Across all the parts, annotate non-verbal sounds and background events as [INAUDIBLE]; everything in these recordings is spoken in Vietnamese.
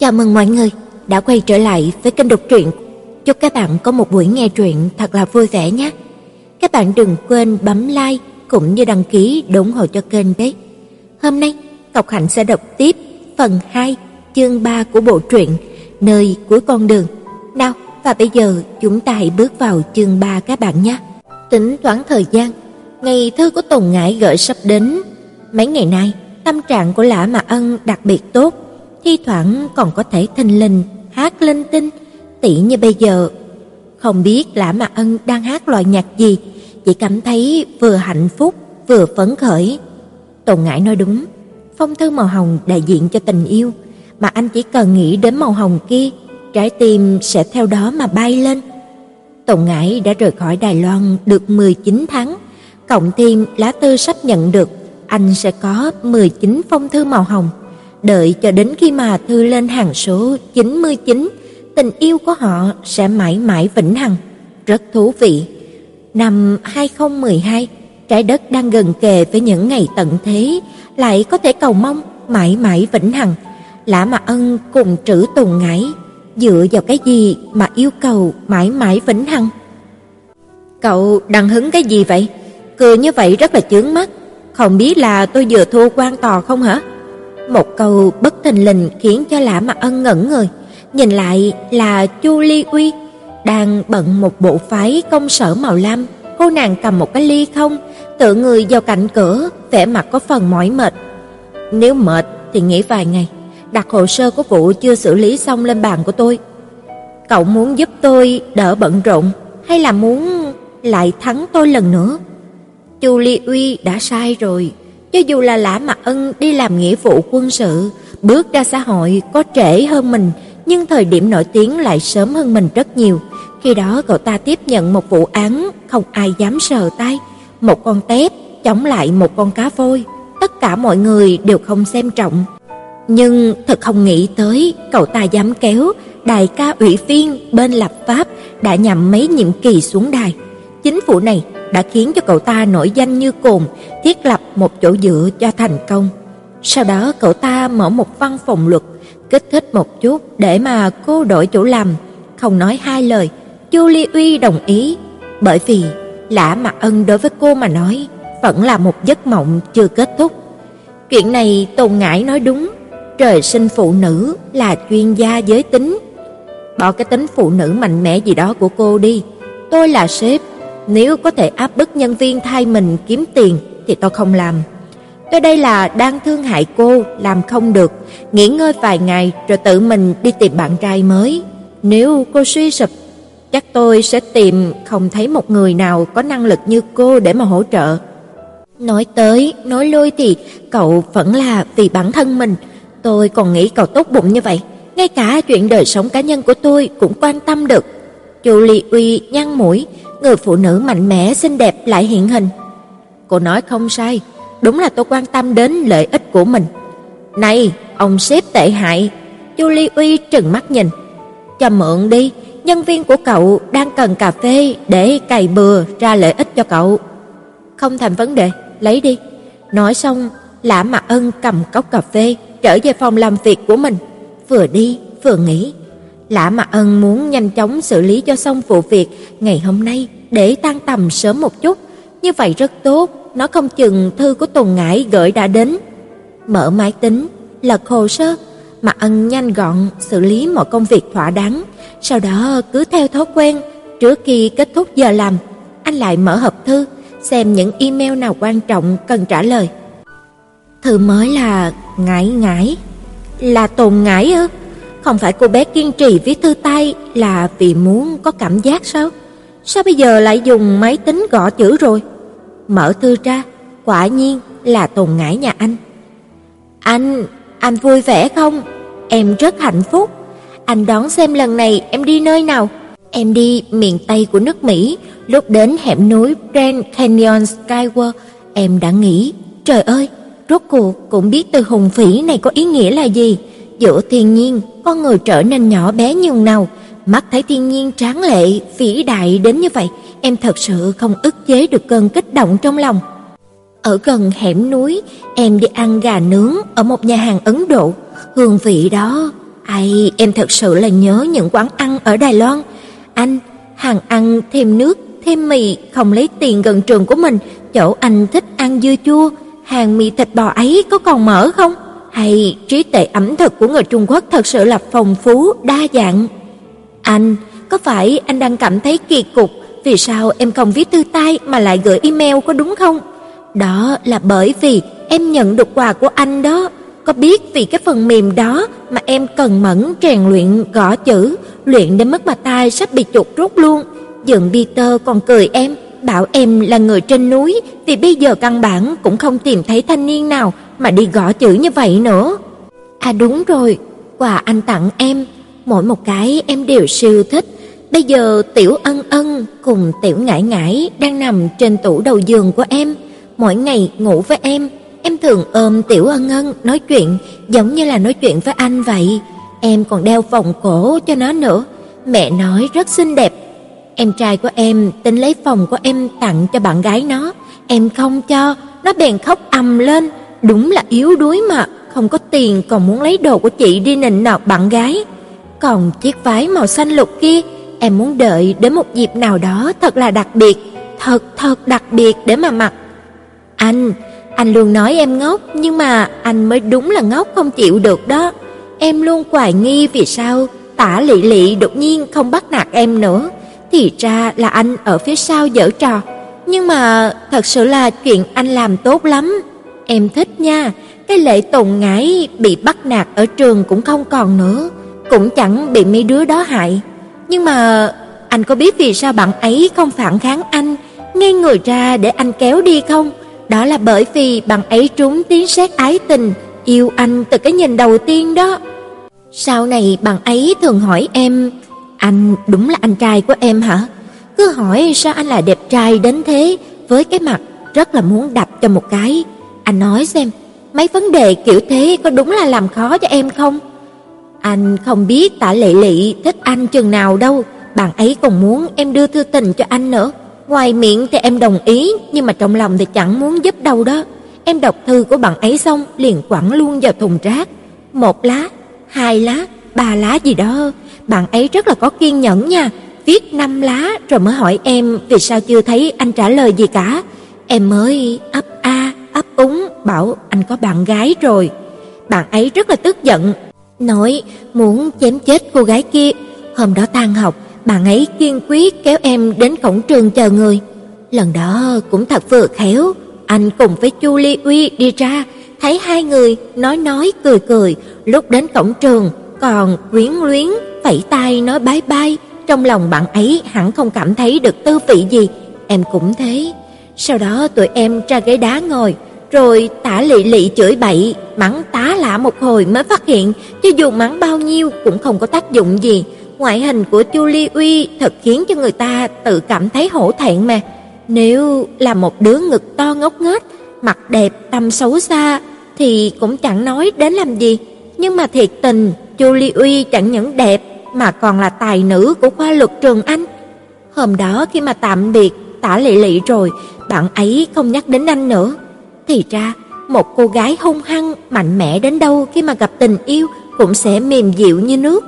Chào mừng mọi người đã quay trở lại với kênh đọc truyện. Chúc các bạn có một buổi nghe truyện thật là vui vẻ nhé. Các bạn đừng quên bấm like cũng như đăng ký để ủng hộ cho kênh đấy. Hôm nay, Ngọc Hạnh sẽ đọc tiếp phần 2, chương 3 của bộ truyện Nơi cuối con đường. Nào, và bây giờ chúng ta hãy bước vào chương 3 các bạn nhé. Tính toán thời gian, ngày thư của Tùng Ngải gửi sắp đến. Mấy ngày nay, tâm trạng của Lã Mạ Ân đặc biệt tốt, thi thoảng còn có thể thình lình hát linh tinh, tỉ như bây giờ. Không biết Lã Mạ Ân đang hát loại nhạc gì, chỉ cảm thấy vừa hạnh phúc vừa phấn khởi. Tùng ngãi nói đúng, phong thư màu hồng đại diện cho tình yêu, mà anh chỉ cần nghĩ đến màu hồng kia, trái tim sẽ theo đó mà bay lên. Tùng ngãi đã rời khỏi Đài Loan được 19 tháng, cộng thêm lá thư sắp nhận được, anh sẽ có 19 phong thư màu hồng. Đợi cho đến khi mà thư lên hàng số 99, tình yêu của họ sẽ mãi mãi vĩnh hằng. Rất thú vị. Năm 2012, trái đất đang gần kề với những ngày tận thế, lại có thể cầu mong mãi mãi vĩnh hằng. Lã mà Ân cùng Trữ Tùng ngãi dựa vào cái gì mà yêu cầu mãi mãi vĩnh hằng? Cậu đang hứng cái gì vậy? Cười như vậy rất là chướng mắt, không biết là tôi vừa thua quan tò không hả? Một câu bất thình lình khiến cho Lã mặt Ân ngẩn người, nhìn lại là Chu Ly Uy đang bận một bộ phái công sở màu lam, cô nàng cầm một cái ly không, tựa người vào cạnh cửa, vẻ mặt có phần mỏi mệt. Nếu mệt thì nghỉ vài ngày, đặt hồ sơ của vụ chưa xử lý xong lên bàn của tôi. Cậu muốn giúp tôi đỡ bận rộn hay là muốn lại thắng tôi lần nữa? Chu Ly Uy đã sai rồi, cho dù là Lã Mặc Ân đi làm nghĩa vụ quân sự, bước ra xã hội có trễ hơn mình, nhưng thời điểm nổi tiếng lại sớm hơn mình rất nhiều. Khi đó cậu ta tiếp nhận một vụ án không ai dám sờ tay, một con tép chống lại một con cá voi, tất cả mọi người đều không xem trọng. Nhưng thật không nghĩ tới cậu ta dám kéo đại ca ủy viên bên lập pháp đã nhậm mấy nhiệm kỳ xuống đài. Chính phủ này đã khiến cho cậu ta nổi danh như cồn, thiết lập một chỗ dựa cho thành công. Sau đó cậu ta mở một văn phòng luật, kích thích một chút để mà cô đổi chỗ làm, không nói hai lời, Chu Ly Uy đồng ý, bởi vì Lã Mặc Ân đối với cô mà nói vẫn là một giấc mộng chưa kết thúc. Chuyện này Tôn Ngải nói đúng, trời sinh phụ nữ là chuyên gia giới tính. Bỏ cái tính phụ nữ mạnh mẽ gì đó của cô đi, tôi là sếp, nếu có thể áp bức nhân viên thay mình kiếm tiền thì tôi không làm. Tôi đây là đang thương hại cô, làm không được, nghỉ ngơi vài ngày rồi tự mình đi tìm bạn trai mới. Nếu cô suy sụp, chắc tôi sẽ tìm không thấy một người nào có năng lực như cô để mà hỗ trợ. Nói tới, nói lui thì cậu vẫn là vì bản thân mình, tôi còn nghĩ cậu tốt bụng như vậy, ngay cả chuyện đời sống cá nhân của tôi cũng quan tâm được. Chu Ly Uy nhăn mũi, người phụ nữ mạnh mẽ xinh đẹp lại hiện hình. Cô nói không sai, đúng là tôi quan tâm đến lợi ích của mình. Này, ông sếp tệ hại. Chu Ly Uy trừng mắt nhìn. Cho mượn đi, nhân viên của cậu đang cần cà phê để cày bừa ra lợi ích cho cậu. Không thành vấn đề, lấy đi. Nói xong, Lã Mạc Ân cầm cốc cà phê trở về phòng làm việc của mình, vừa đi vừa nghĩ. Lã Mạc Ân muốn nhanh chóng xử lý cho xong vụ việc ngày hôm nay để tan tầm sớm một chút, như vậy rất tốt, nó không chừng thư của Tùng Ngải gửi đã đến. Mở máy tính, lật hồ sơ, mà ăn nhanh gọn xử lý mọi công việc thỏa đáng, sau đó cứ theo thói quen, trước khi kết thúc giờ làm, anh lại mở hộp thư, xem những email nào quan trọng cần trả lời. Thư mới là ngải ngải, là Tùng Ngải ư? Không phải cô bé kiên trì viết thư tay là vì muốn có cảm giác sao? Sao bây giờ lại dùng máy tính gõ chữ rồi? Mở thư ra, quả nhiên là Tùng Ngải nhà anh. Anh, anh vui vẻ không? Em rất hạnh phúc. Anh đón xem lần này em đi nơi nào? Em đi miền Tây của nước Mỹ, lúc đến hẻm núi Grand Canyon Skyward, em đã nghĩ, trời ơi, rốt cuộc cũng biết từ hùng phỉ này có ý nghĩa là gì. Giữa thiên nhiên, con người trở nên nhỏ bé nhường nào, mắt thấy thiên nhiên tráng lệ, vĩ đại đến như vậy, em thật sự không ức chế được cơn kích động trong lòng. Ở gần hẻm núi, em đi ăn gà nướng ở một nhà hàng Ấn Độ, hương vị đó, Ai, em thật sự là nhớ những quán ăn ở Đài Loan. Anh, hàng ăn thêm nước, thêm mì, không lấy tiền gần trường của mình, chỗ anh thích ăn dưa chua, hàng mì thịt bò ấy có còn mở không? Hay trí tuệ ẩm thực của người Trung Quốc thật sự là phong phú, đa dạng. Anh, có phải anh đang cảm thấy kỳ cục vì sao em không viết thư tay mà lại gửi email có đúng không? Đó là bởi vì em nhận được quà của anh đó. Có biết vì cái phần mềm đó mà em cần mẫn rèn luyện gõ chữ, luyện đến mức mà tai sắp bị chuột rút luôn. Dượng Peter còn cười em, bảo em là người trên núi vì bây giờ căn bản cũng không tìm thấy thanh niên nào mà đi gõ chữ như vậy nữa. À đúng rồi, quà anh tặng em, mỗi một cái em đều siêu thích. Bây giờ Tiểu Ân Ân cùng Tiểu Ngải Ngải đang nằm trên tủ đầu giường của em, mỗi ngày ngủ với em, em thường ôm Tiểu Ân Ân nói chuyện giống như là nói chuyện với anh vậy. Em còn đeo vòng cổ cho nó nữa. Mẹ nói rất xinh đẹp. Em trai của em tính lấy phòng của em tặng cho bạn gái nó, em không cho, nó bèn khóc ầm lên, đúng là yếu đuối mà, không có tiền còn muốn lấy đồ của chị đi nịnh nọt bạn gái. Còn chiếc váy màu xanh lục kia, em muốn đợi đến một dịp nào đó thật là đặc biệt, thật thật đặc biệt để mà mặc. Anh, anh luôn nói em ngốc, nhưng mà anh mới đúng là ngốc không chịu được đó. Em luôn hoài nghi vì sao Tả lị lị đột nhiên không bắt nạt em nữa, thì ra là anh ở phía sau giở trò. Nhưng mà thật sự là chuyện anh làm tốt lắm. Em thích nha, cái lệ tồn ngải bị bắt nạt ở trường cũng không còn nữa, cũng chẳng bị mấy đứa đó hại. Nhưng mà anh có biết vì sao bạn ấy không phản kháng anh, ngay người ra để anh kéo đi không? Đó là bởi vì bạn ấy trúng tiếng sét ái tình, yêu anh từ cái nhìn đầu tiên đó. Sau này bạn ấy thường hỏi em, anh đúng là anh trai của em hả? Cứ hỏi sao anh lại đẹp trai đến thế, với cái mặt rất là muốn đập cho một cái. Anh nói xem, mấy vấn đề kiểu thế có đúng là làm khó cho em không? Anh không biết tả Lệ Lệ thích anh chừng nào đâu, bạn ấy còn muốn em đưa thư tình cho anh nữa. Ngoài miệng thì em đồng ý, nhưng mà trong lòng thì chẳng muốn giúp đâu đó. Em đọc thư của bạn ấy xong liền quẳng luôn vào thùng rác. Một lá, hai lá, ba lá gì đó. Bạn ấy rất là có kiên nhẫn nha, viết năm lá rồi mới hỏi em vì sao chưa thấy anh trả lời gì cả. Em mới ấp a, ấp úng bảo anh có bạn gái rồi. Bạn ấy rất là tức giận, nói muốn chém chết cô gái kia. Hôm đó tan học, bạn ấy kiên quyết kéo em đến cổng trường chờ người. Lần đó cũng thật vừa khéo, anh cùng với Chu Ly Uy đi ra, thấy hai người nói nói cười cười, lúc đến cổng trường còn quyến luyến vẫy tay nói bye bye, trong lòng bạn ấy hẳn không cảm thấy được tư vị gì, em cũng thế. Sau đó tụi em ra ghế đá ngồi, rồi Tả Lị Lị chửi bậy, mắng tá lạ một hồi mới phát hiện, cho dù mắng bao nhiêu cũng không có tác dụng gì. Ngoại hình của Chu Ly Uy thật khiến cho người ta tự cảm thấy hổ thẹn mà. Nếu là một đứa ngực to ngốc nghếch, mặt đẹp, tâm xấu xa thì cũng chẳng nói đến làm gì, nhưng mà thiệt tình, Chu Ly Uy chẳng những đẹp mà còn là tài nữ của khoa luật trường Anh. Hôm đó khi mà tạm biệt Tả Lệ Lệ rồi, bạn ấy không nhắc đến anh nữa. Thì ra, một cô gái hung hăng, mạnh mẽ đến đâu khi mà gặp tình yêu cũng sẽ mềm dịu như nước.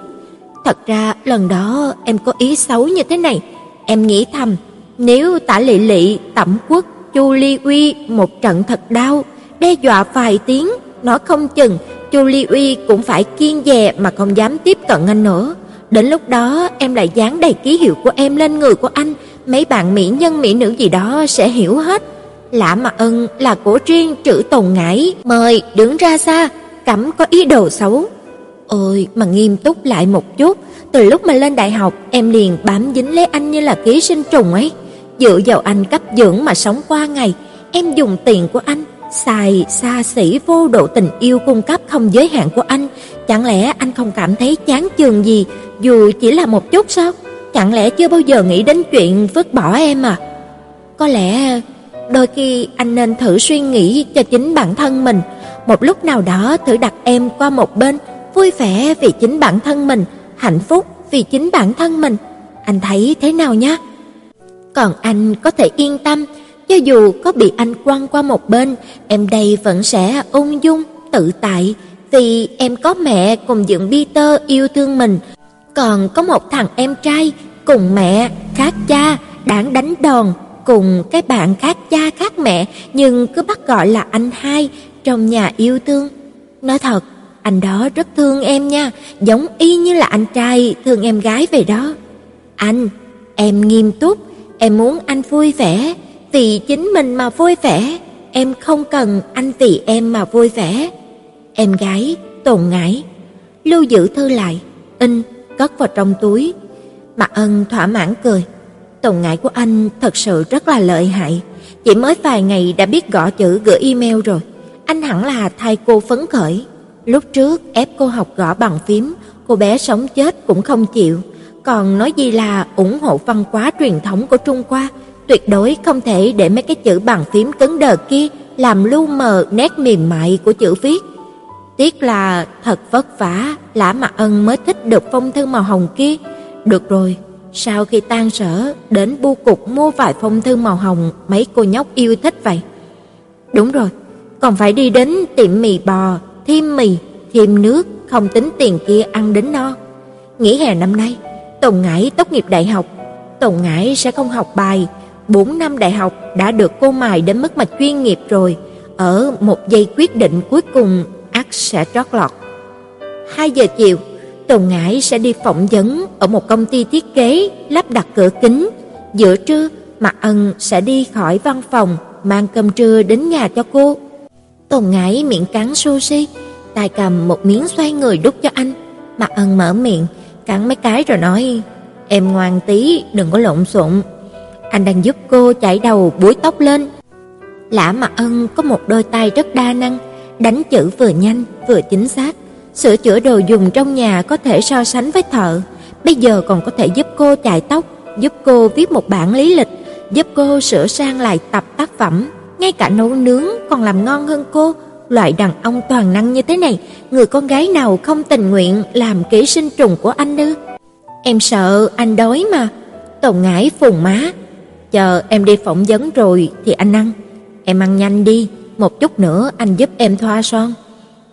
Thật ra lần đó em có ý xấu như thế này, em nghĩ thầm, nếu Tả Lệ Lệ, Tẩm Quốc, Chu Ly Uy một trận thật đau, đe dọa vài tiếng, nó không chừng Chu Ly Uy cũng phải kiên dè mà không dám tiếp cận anh nữa. Đến lúc đó em lại dán đầy ký hiệu của em lên người của anh, mấy bạn mỹ nhân mỹ nữ gì đó sẽ hiểu hết. Lã Mà Ân là của riêng trữ tồn ngãi mời đứng ra xa, cấm có ý đồ xấu. Ôi, mà nghiêm túc lại một chút, từ lúc mà lên đại học em liền bám dính lấy anh như là ký sinh trùng ấy. Dựa vào anh cấp dưỡng mà sống qua ngày, em dùng tiền của anh, xài xa xỉ vô độ tình yêu cung cấp không giới hạn của anh, chẳng lẽ anh không cảm thấy chán chường gì dù chỉ là một chút sao? Chẳng lẽ chưa bao giờ nghĩ đến chuyện vứt bỏ em à? Có lẽ đôi khi anh nên thử suy nghĩ cho chính bản thân mình, một lúc nào đó thử đặt em qua một bên, vui vẻ vì chính bản thân mình, hạnh phúc vì chính bản thân mình. Anh thấy thế nào nhé? Còn anh có thể yên tâm, cho dù có bị anh quăng qua một bên, em đây vẫn sẽ ung dung, tự tại, Vì em có mẹ cùng dưỡng Peter yêu thương mình, còn có một thằng em trai cùng mẹ khác cha đáng đánh đòn, cùng cái bạn khác cha khác mẹ nhưng cứ bắt gọi là anh hai trong nhà yêu thương. Nói thật, anh đó rất thương em nha, giống y như là anh trai thương em gái vậy đó. Anh, em nghiêm túc, em muốn anh vui vẻ, vì chính mình mà vui vẻ, em không cần anh vì em mà vui vẻ. Em gái, Tồn ngãi, lưu giữ thư lại, in cất vào trong túi. Mạc Ân thỏa mãn cười. Tồn ngại của anh thật sự rất là lợi hại, chỉ mới vài ngày đã biết gõ chữ gửi email rồi. Anh hẳn là thay cô phấn khởi. Lúc trước ép cô học gõ bằng phím, cô bé sống chết cũng không chịu, còn nói gì là ủng hộ văn hóa truyền thống của Trung Hoa, tuyệt đối không thể để mấy cái chữ bằng phím cứng đờ kia làm lu mờ nét mềm mại của chữ viết. Tiếc là thật vất vả, Lã Mạc Ân mới thích được phong thư màu hồng kia. Được rồi, sau khi tan sở, đến bu cục mua vài phong thư màu hồng mấy cô nhóc yêu thích vậy. Đúng rồi, còn phải đi đến tiệm mì bò, thêm mì, thêm nước, không tính tiền kia ăn đến no. Nghỉ hè năm nay, Tùng Ngải tốt nghiệp đại học, Tùng Ngải sẽ không học bài, 4 năm đại học đã được cô mài đến mức mà chuyên nghiệp rồi, ở một giây quyết định cuối cùng ắt sẽ trót lọt. 2 giờ chiều, Tồn Ngải sẽ đi phỏng vấn ở một công ty thiết kế lắp đặt cửa kính. Giữa trưa, Mạc Ân sẽ đi khỏi văn phòng mang cơm trưa đến nhà cho cô. Tồn Ngải miệng cắn sushi, tay cầm một miếng xoay người đút cho anh. Mạc Ân mở miệng, cắn mấy cái rồi nói: "Em ngoan tí, đừng có lộn xộn." Anh đang giúp cô chải đầu búi tóc lên. Lã Mạc Ân có một đôi tay rất đa năng, đánh chữ vừa nhanh vừa chính xác. Sửa chữa đồ dùng trong nhà có thể so sánh với thợ, bây giờ còn có thể giúp cô chải tóc, giúp cô viết một bản lý lịch, giúp cô sửa sang lại tập tác phẩm, ngay cả nấu nướng còn làm ngon hơn cô. Loại đàn ông toàn năng như thế này, người con gái nào không tình nguyện làm kế sinh trùng của anh ư? Em sợ anh đói mà. Tồn Ngải phùng má. Chờ em đi phỏng vấn rồi thì anh ăn. Em ăn nhanh đi, một chút nữa anh giúp em thoa son.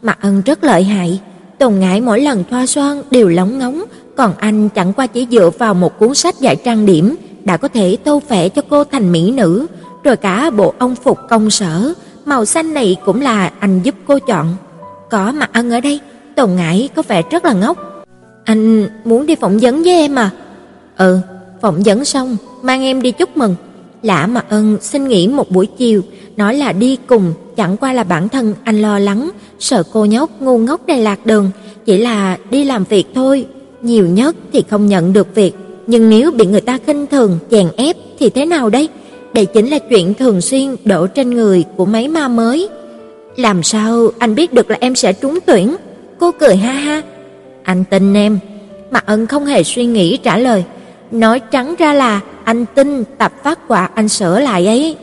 Mặt ân rất lợi hại, Tồn Ngải mỗi lần thoa son đều lóng ngóng, còn anh chẳng qua chỉ dựa vào một cuốn sách dạy trang điểm đã có thể tô vẽ cho cô thành mỹ nữ, rồi cả bộ ông phục công sở, màu xanh này cũng là anh giúp cô chọn. Có mà Ân ở đây, Tồn Ngải có vẻ rất là ngốc. Anh muốn đi phỏng vấn với em à? Ừ, phỏng vấn xong mang em đi chúc mừng. Lã Mặc Ân xin nghỉ một buổi chiều, nói là đi cùng, chẳng qua là bản thân anh lo lắng, sợ cô nhóc ngu ngốc này lạc đường, chỉ là đi làm việc thôi, nhiều nhất thì không nhận được việc, nhưng nếu bị người ta khinh thường, chèn ép thì thế nào đây? Đây chính là chuyện thường xuyên đổ trên người của mấy ma mới. Làm sao anh biết được là em sẽ trúng tuyển? Cô cười ha ha. Anh tin em. Mạc Ân không hề suy nghĩ trả lời, nói trắng ra là anh tin tập phát quà anh sửa lại ấy.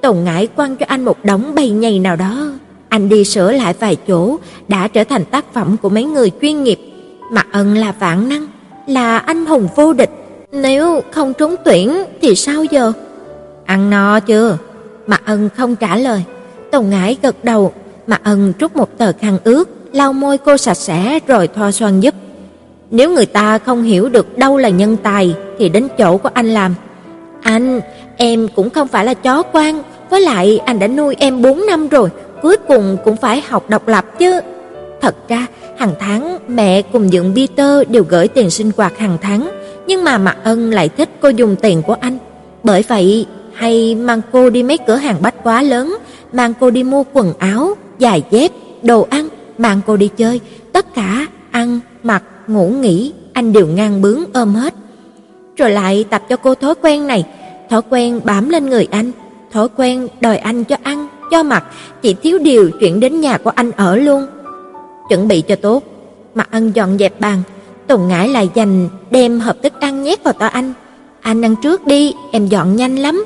Tùng Ngải quăng cho anh một đống bầy nhầy nào đó. Anh đi sửa lại vài chỗ đã trở thành tác phẩm của mấy người chuyên nghiệp. Mạc Ân là vạn năng, là anh hùng vô địch. Nếu không trúng tuyển thì sao giờ? Ăn no chưa? Mạc Ân không trả lời. Tùng Ngải gật đầu, Mạc Ân trút một tờ khăn ướt, lau môi cô sạch sẽ rồi thoa son giúp. Nếu người ta không hiểu được đâu là nhân tài thì đến chỗ của anh làm. Anh, em cũng không phải là chó quan, với lại anh đã nuôi em 4 năm rồi, cuối cùng cũng phải học độc lập chứ. Thật ra, hàng tháng mẹ cùng Dượng Peter đều gửi tiền sinh hoạt hàng tháng, nhưng mà Mạc Ân lại thích cô dùng tiền của anh. Bởi vậy, hay mang cô đi mấy cửa hàng bách hóa lớn, mang cô đi mua quần áo, giày dép, đồ ăn, mang cô đi chơi, tất cả ăn, mặc, ngủ nghỉ, anh đều ngang bướng ôm hết. Rồi lại tập cho cô thói quen này, thói quen bám lên người anh, thói quen đòi anh cho ăn, cho mặc, chỉ thiếu điều chuyển đến nhà của anh ở luôn. Chuẩn bị cho tốt, Mặc Ân dọn dẹp bàn, Tùng Ngải lại dành đem hộp thức ăn nhét vào tay anh. Anh ăn trước đi, em dọn nhanh lắm.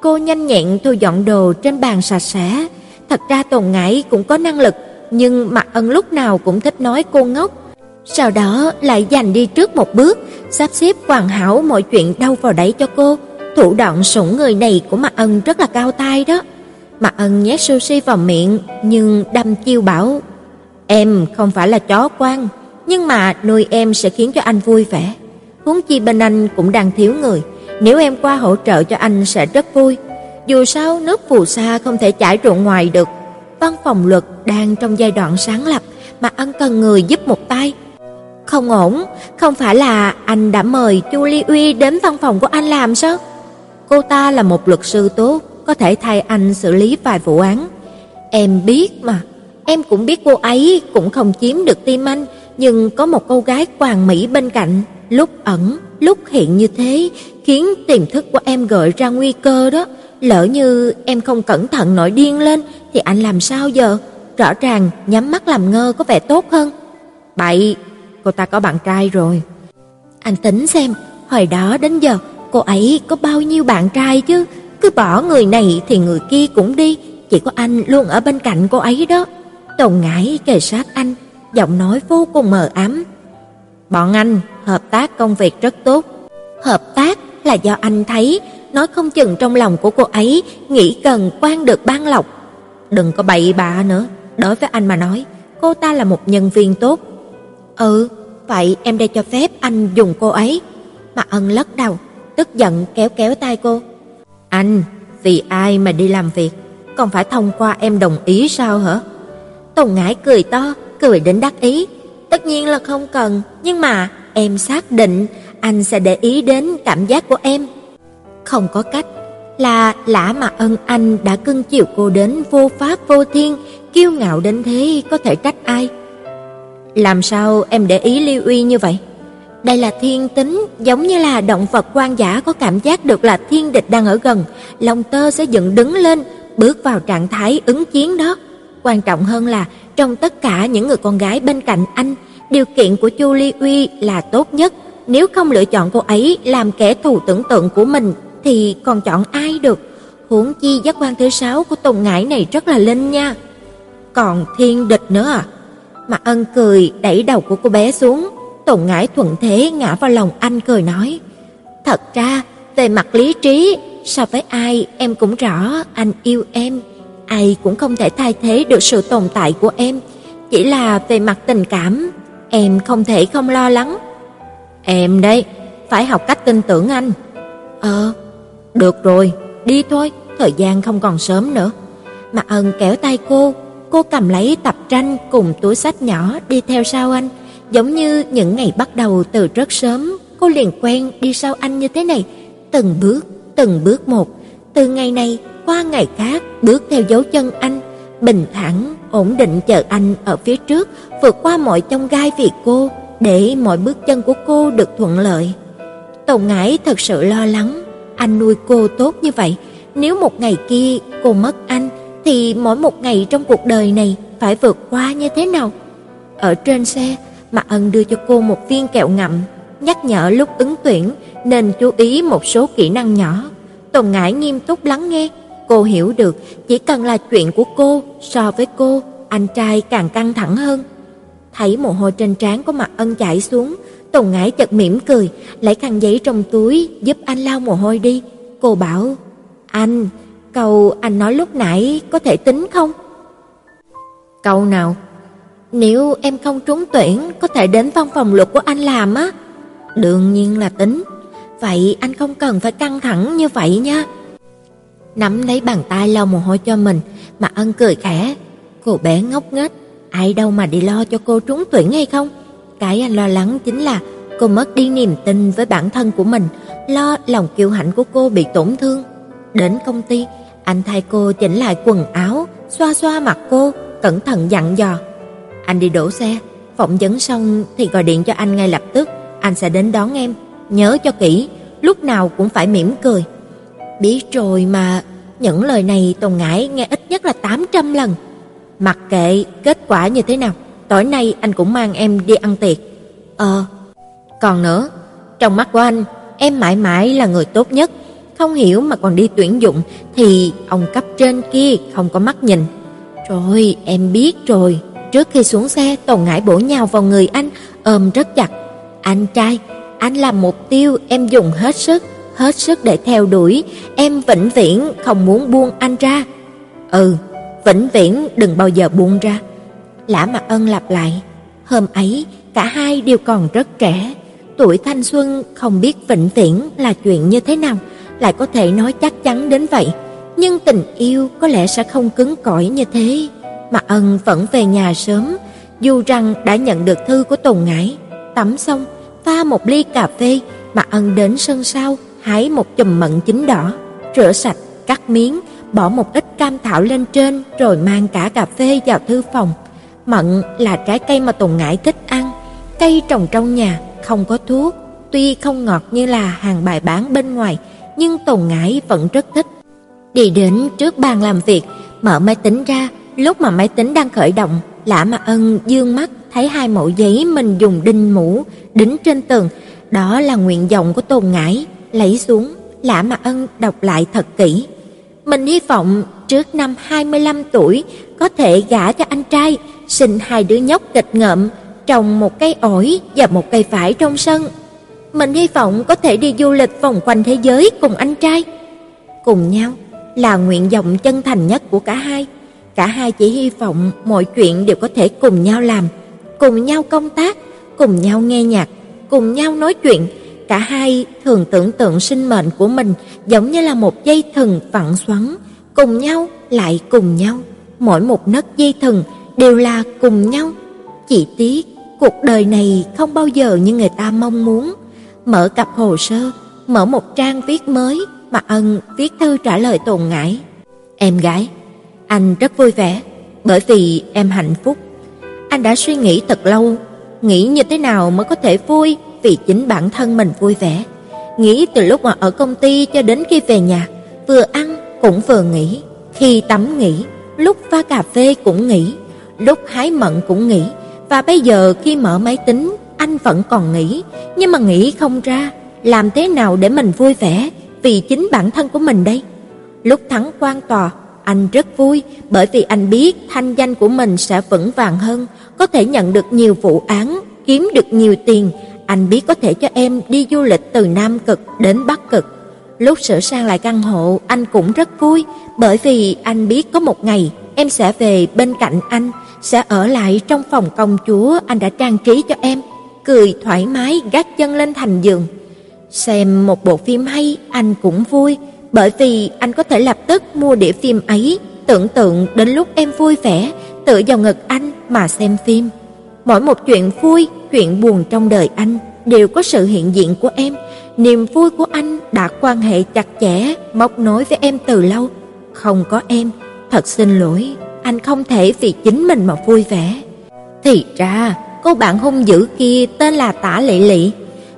Cô nhanh nhẹn thu dọn đồ trên bàn sạch sẽ. Thật ra Tùng Ngải cũng có năng lực, nhưng Mặc Ân lúc nào cũng thích nói cô ngốc. Sau đó lại giành đi trước một bước, sắp xếp hoàn hảo mọi chuyện đâu vào đấy cho cô. Thủ đoạn sủng người này của Mạc Ân rất là cao tay đó. Mạc Ân nhét sushi vào miệng nhưng đâm chiêu bảo Em không phải là chó quan, nhưng mà nuôi em sẽ khiến cho anh vui vẻ. Huống chi bên anh cũng đang thiếu người, nếu em qua hỗ trợ cho anh sẽ rất vui. Dù sao nước phù sa không thể chảy ruộng ngoài được. Văn phòng luật đang trong giai đoạn sáng lập mà ân cần người giúp một tay. Không ổn, không phải là anh đã mời Chu Ly Uy đến văn phòng của anh làm sao? Cô ta là một luật sư tốt, có thể thay anh xử lý vài vụ án. Em biết mà, em cũng biết cô ấy cũng không chiếm được tim anh, nhưng có một cô gái hoàn mỹ bên cạnh, lúc ẩn, lúc hiện như thế, khiến tiềm thức của em gợi ra nguy cơ đó. Lỡ như em không cẩn thận nổi điên lên thì anh làm sao giờ? Rõ ràng nhắm mắt làm ngơ có vẻ tốt hơn. Bậy, cô ta có bạn trai rồi. Anh tính xem, hồi đó đến giờ cô ấy có bao nhiêu bạn trai chứ? Cứ bỏ người này thì người kia cũng đi, chỉ có anh luôn ở bên cạnh cô ấy đó. Tồn Ngải kề sát anh, giọng nói vô cùng mờ ám. Bọn anh hợp tác công việc rất tốt. Hợp tác là do anh thấy, nói không chừng trong lòng của cô ấy nghĩ cần quan được ban lộc. Đừng có bậy bạ nữa, đối với anh mà nói, cô ta là một nhân viên tốt. Ừ, vậy em đây cho phép anh dùng cô ấy. Mà Ân lắc đầu, tức giận kéo kéo tay cô. Anh, vì ai mà đi làm việc, còn phải thông qua em đồng ý sao hả? Tùng Ngải cười to, cười đến đắc ý. Tất nhiên là không cần, nhưng mà em xác định anh sẽ để ý đến cảm giác của em. Không có cách, là lã mà ân anh đã cưng chiều cô đến vô pháp vô thiên, kiêu ngạo đến thế có thể trách ai. Làm sao em để ý Lưu Uy như vậy? Đây là thiên tính, giống như là động vật quan giả có cảm giác được là thiên địch đang ở gần, lòng tơ sẽ dựng đứng lên, bước vào trạng thái ứng chiến đó. Quan trọng hơn là trong tất cả những người con gái bên cạnh anh, điều kiện của Chu Ly Uy là tốt nhất, nếu không lựa chọn cô ấy làm kẻ thù tưởng tượng của mình thì còn chọn ai được? Huống chi giác quan thứ sáu của Tùng Ngải này rất là linh nha. Còn thiên địch nữa à? Mặt Ân cười đẩy đầu của cô bé xuống, Tùng Ngải thuận thế ngã vào lòng anh cười nói: "Thật ra, về mặt lý trí, so với ai em cũng rõ anh yêu em, ai cũng không thể thay thế được sự tồn tại của em, chỉ là về mặt tình cảm, em không thể không lo lắng." "Em đây, phải học cách tin tưởng anh." "Ờ, được rồi, đi thôi, thời gian không còn sớm nữa." Mạc Ân kéo tay cô, cô cầm lấy tập tranh cùng túi sách nhỏ đi theo sau anh, giống như những ngày bắt đầu từ rất sớm, cô liền quen đi sau anh như thế này, từng bước, từng bước một, từ ngày này qua ngày khác bước theo dấu chân anh, bình thản, ổn định chờ anh ở phía trước, vượt qua mọi chông gai vì cô, để mọi bước chân của cô được thuận lợi. Tùng Ngải thật sự lo lắng, anh nuôi cô tốt như vậy, nếu một ngày kia cô mất anh thì mỗi một ngày trong cuộc đời này phải vượt qua như thế nào? Ở trên xe, Mạc Ân đưa cho cô một viên kẹo ngậm, nhắc nhở lúc ứng tuyển nên chú ý một số kỹ năng nhỏ. Tồn Ngải nghiêm túc lắng nghe, cô hiểu được chỉ cần là chuyện của cô, so với cô, anh trai càng căng thẳng hơn. Thấy mồ hôi trên trán của Mạc Ân chảy xuống, Tồn Ngải chợt mỉm cười, lấy khăn giấy trong túi giúp anh lau mồ hôi đi. Cô bảo: "Anh, câu anh nói lúc nãy có thể tính không?" "Câu nào?" "Nếu em không trúng tuyển, có thể đến văn phòng luật của anh làm á." "Đương nhiên là tính. Vậy anh không cần phải căng thẳng như vậy nha." Nắm lấy bàn tay lau mồ hôi cho mình, mà Ân cười khẽ. Cô bé ngốc nghếch, ai đâu mà đi lo cho cô trúng tuyển hay không? Cái anh lo lắng chính là cô mất đi niềm tin với bản thân của mình, lo lòng kiêu hãnh của cô bị tổn thương. Đến công ty, anh thay cô chỉnh lại quần áo, xoa xoa mặt cô, cẩn thận dặn dò. Anh đi đổ xe, phỏng vấn xong thì gọi điện cho anh ngay lập tức, anh sẽ đến đón em. Nhớ cho kỹ, lúc nào cũng phải mỉm cười. Biết rồi mà, những lời này Tồn Ngải nghe ít nhất là 800 lần. Mặc kệ kết quả như thế nào, tối nay anh cũng mang em đi ăn tiệc. Ờ, còn nữa, trong mắt của anh, em mãi mãi là người tốt nhất, không hiểu mà còn đi tuyển dụng thì ông cấp trên kia không có mắt nhìn. Rồi, em biết rồi. Trước khi xuống xe, Tồn Ngải bổ nhào vào người anh, ôm rất chặt. Anh trai, anh là mục tiêu em dùng hết sức, hết sức để theo đuổi, em vĩnh viễn không muốn buông anh ra. Ừ, vĩnh viễn đừng bao giờ buông ra. Lã Mạc Ân lặp lại. Hôm ấy, cả hai đều còn rất trẻ, tuổi thanh xuân không biết vĩnh viễn là chuyện như thế nào, lại có thể nói chắc chắn đến vậy. Nhưng tình yêu có lẽ sẽ không cứng cỏi như thế. mà Ân vẫn về nhà sớm, dù rằng đã nhận được thư của Tùng Ngải. Tắm xong, pha một ly cà phê, mà Ân đến sân sau, hái một chùm mận chín đỏ, rửa sạch, cắt miếng, bỏ một ít cam thảo lên trên rồi mang cả cà phê vào thư phòng. Mận là trái cây mà Tùng Ngải thích ăn, cây trồng trong nhà, không có thuốc, tuy không ngọt như là hàng bài bán bên ngoài, nhưng Tồn Ngãi vẫn rất thích. Đi đến trước bàn làm việc, mở máy tính ra, lúc mà máy tính đang khởi động, Lã Mạc Ân dương mắt thấy hai mẩu giấy mình dùng đinh mũ đính trên tường, đó là nguyện vọng của Tôn ngãi. lấy xuống, Lã Mạc Ân đọc lại thật kỹ. Mình hy vọng trước năm 25 tuổi có thể gả cho anh trai, sinh hai đứa nhóc kịch ngợm, trồng một cây ổi và một cây vải trong sân. Mình hy vọng có thể đi du lịch vòng quanh thế giới cùng anh trai. Cùng nhau là nguyện vọng chân thành nhất của cả hai. Cả hai chỉ hy vọng mọi chuyện đều có thể cùng nhau làm, cùng nhau công tác, cùng nhau nghe nhạc, cùng nhau nói chuyện. Cả hai thường tưởng tượng sinh mệnh của mình giống như là một dây thừng vặn xoắn, cùng nhau lại cùng nhau, mỗi một nấc dây thừng đều là cùng nhau. Chỉ tiếc, cuộc đời này không bao giờ như người ta mong muốn. Mở cặp hồ sơ, mở một trang viết mới, mà Ân viết thư trả lời tồn ngại. Em gái, anh rất vui vẻ bởi vì em hạnh phúc. Anh đã suy nghĩ thật lâu, nghĩ như thế nào mới có thể vui vì chính bản thân mình vui vẻ. Nghĩ từ lúc mà ở công ty cho đến khi về nhà, vừa ăn cũng vừa nghĩ, khi tắm nghĩ, lúc pha cà phê cũng nghĩ, lúc hái mận cũng nghĩ, và bây giờ khi mở máy tính, anh vẫn còn nghĩ, nhưng mà nghĩ không ra, làm thế nào để mình vui vẻ vì chính bản thân của mình đây. Lúc thắng quan tòa, anh rất vui bởi vì anh biết thanh danh của mình sẽ vững vàng hơn, có thể nhận được nhiều vụ án, kiếm được nhiều tiền. Anh biết có thể cho em đi du lịch từ Nam Cực đến Bắc Cực. Lúc sửa sang lại căn hộ, anh cũng rất vui bởi vì anh biết có một ngày em sẽ về bên cạnh anh, sẽ ở lại trong phòng công chúa anh đã trang trí cho em, cười thoải mái gác chân lên thành giường. Xem một bộ phim hay anh cũng vui, bởi vì anh có thể lập tức mua đĩa phim ấy, tưởng tượng đến lúc em vui vẻ, tựa vào ngực anh mà xem phim. Mỗi một chuyện vui, chuyện buồn trong đời anh đều có sự hiện diện của em. Niềm vui của anh đã quan hệ chặt chẽ, móc nối với em từ lâu. Không có em, thật xin lỗi, anh không thể vì chính mình mà vui vẻ. Thì ra, cô bạn hung dữ kia tên là Tả Lệ Lệ.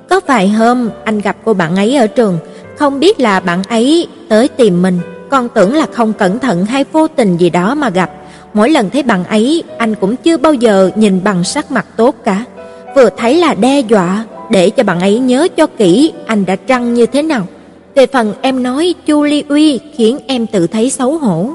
Có vài hôm anh gặp cô bạn ấy ở trường, không biết là bạn ấy tới tìm mình, còn tưởng là không cẩn thận hay vô tình gì đó mà gặp. Mỗi lần thấy bạn ấy, anh cũng chưa bao giờ nhìn bằng sắc mặt tốt cả. Vừa thấy là đe dọa, để cho bạn ấy nhớ cho kỹ anh đã trăng như thế nào. Về phần em nói Chu Ly Uy khiến em tự thấy xấu hổ.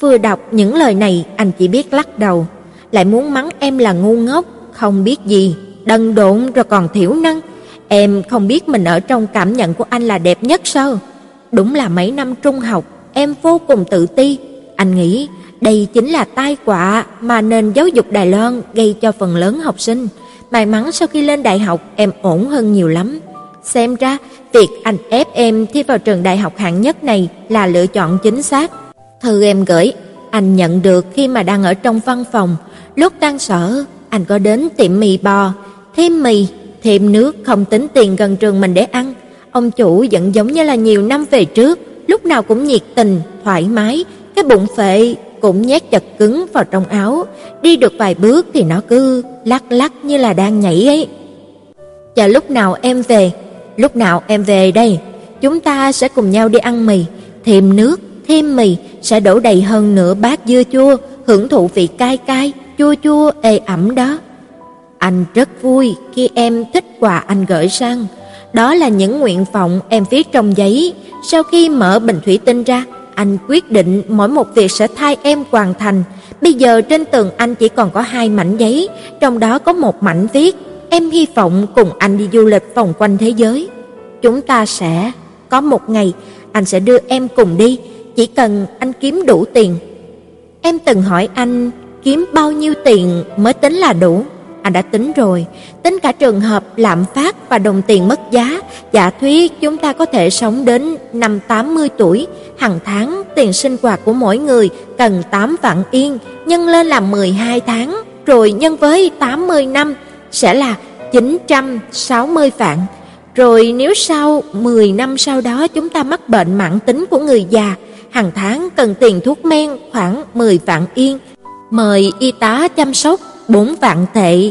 Vừa đọc những lời này, anh chỉ biết lắc đầu, lại muốn mắng em là ngu ngốc, không biết gì, đần độn rồi còn thiểu năng. Em không biết mình ở trong cảm nhận của anh là đẹp nhất sao? Đúng là mấy năm trung học, em vô cùng tự ti. Anh nghĩ đây chính là tai họa mà nền giáo dục Đài Loan gây cho phần lớn học sinh. May mắn sau khi lên đại học em ổn hơn nhiều lắm. Xem ra, việc anh ép em thi vào trường đại học hạng nhất này là lựa chọn chính xác. Thư em gửi, anh nhận được khi mà đang ở trong văn phòng. Lúc tan sở, anh có đến tiệm mì bò, thêm mì thêm nước không tính tiền gần trường mình để ăn. Ông chủ vẫn giống như là nhiều năm về trước, lúc nào cũng nhiệt tình, thoải mái, cái bụng phệ cũng nhét chặt cứng vào trong áo, đi được vài bước thì nó cứ lắc lắc như là đang nhảy ấy. Chờ lúc nào em về, lúc nào em về đây, chúng ta sẽ cùng nhau đi ăn mì, thêm nước, thêm mì sẽ đổ đầy hơn nửa bát dưa chua, hưởng thụ vị cay cay, chua chua ê ẩm đó. Anh rất vui khi em thích quà anh gửi sang. Đó là những nguyện vọng em viết trong giấy. Sau khi mở bình thủy tinh ra, anh quyết định mỗi một việc sẽ thay em hoàn thành. Bây giờ trên tường anh chỉ còn có hai mảnh giấy, trong đó có một mảnh viết Em hy vọng cùng anh đi du lịch vòng quanh thế giới. Chúng ta sẽ có một ngày anh sẽ đưa em cùng đi, chỉ cần anh kiếm đủ tiền. Em từng hỏi anh kiếm bao nhiêu tiền mới tính là đủ? Anh đã tính rồi, tính cả trường hợp lạm phát và đồng tiền mất giá, giả thuyết chúng ta có thể sống đến năm 80 tuổi, hàng tháng tiền sinh hoạt của mỗi người cần 8 vạn yên, nhân lên là 12 tháng, rồi nhân với 80 năm sẽ là 960 vạn. Rồi nếu sau 10 năm sau đó chúng ta mắc bệnh mãn tính của người già, hàng tháng cần tiền thuốc men khoảng 10 vạn yên, mời y tá chăm sóc 4 vạn tệ,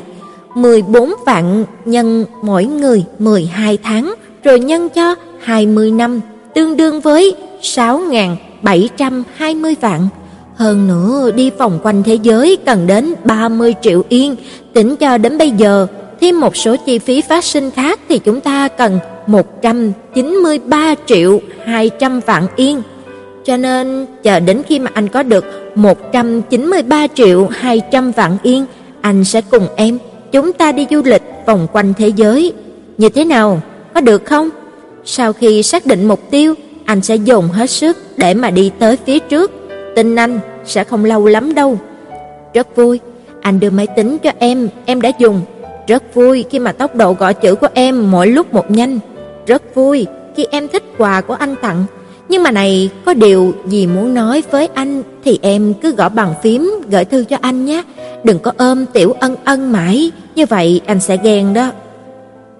14 vạn nhân mỗi người 12 tháng rồi nhân cho 20 năm, tương đương với 6.720 vạn. Hơn nữa đi vòng quanh thế giới cần đến 30 triệu yên, tính cho đến bây giờ thêm một số chi phí phát sinh khác thì chúng ta cần 193 triệu 200 vạn yên. Cho nên chờ đến khi mà anh có được 193 triệu 200 vạn yên, anh sẽ cùng em chúng ta đi du lịch vòng quanh thế giới. Như thế nào? Có được không? Sau khi xác định mục tiêu, anh sẽ dồn hết sức để mà đi tới phía trước. Tin anh sẽ không lâu lắm đâu. Rất vui, anh đưa máy tính cho em, em đã dùng. Rất vui khi mà tốc độ gõ chữ của em mỗi lúc một nhanh. Rất vui khi em thích quà của anh tặng. Nhưng mà này, có điều gì muốn nói với anh thì em cứ gõ bằng phím gửi thư cho anh nhé. Đừng có ôm tiểu ân ân mãi, như vậy anh sẽ ghen đó.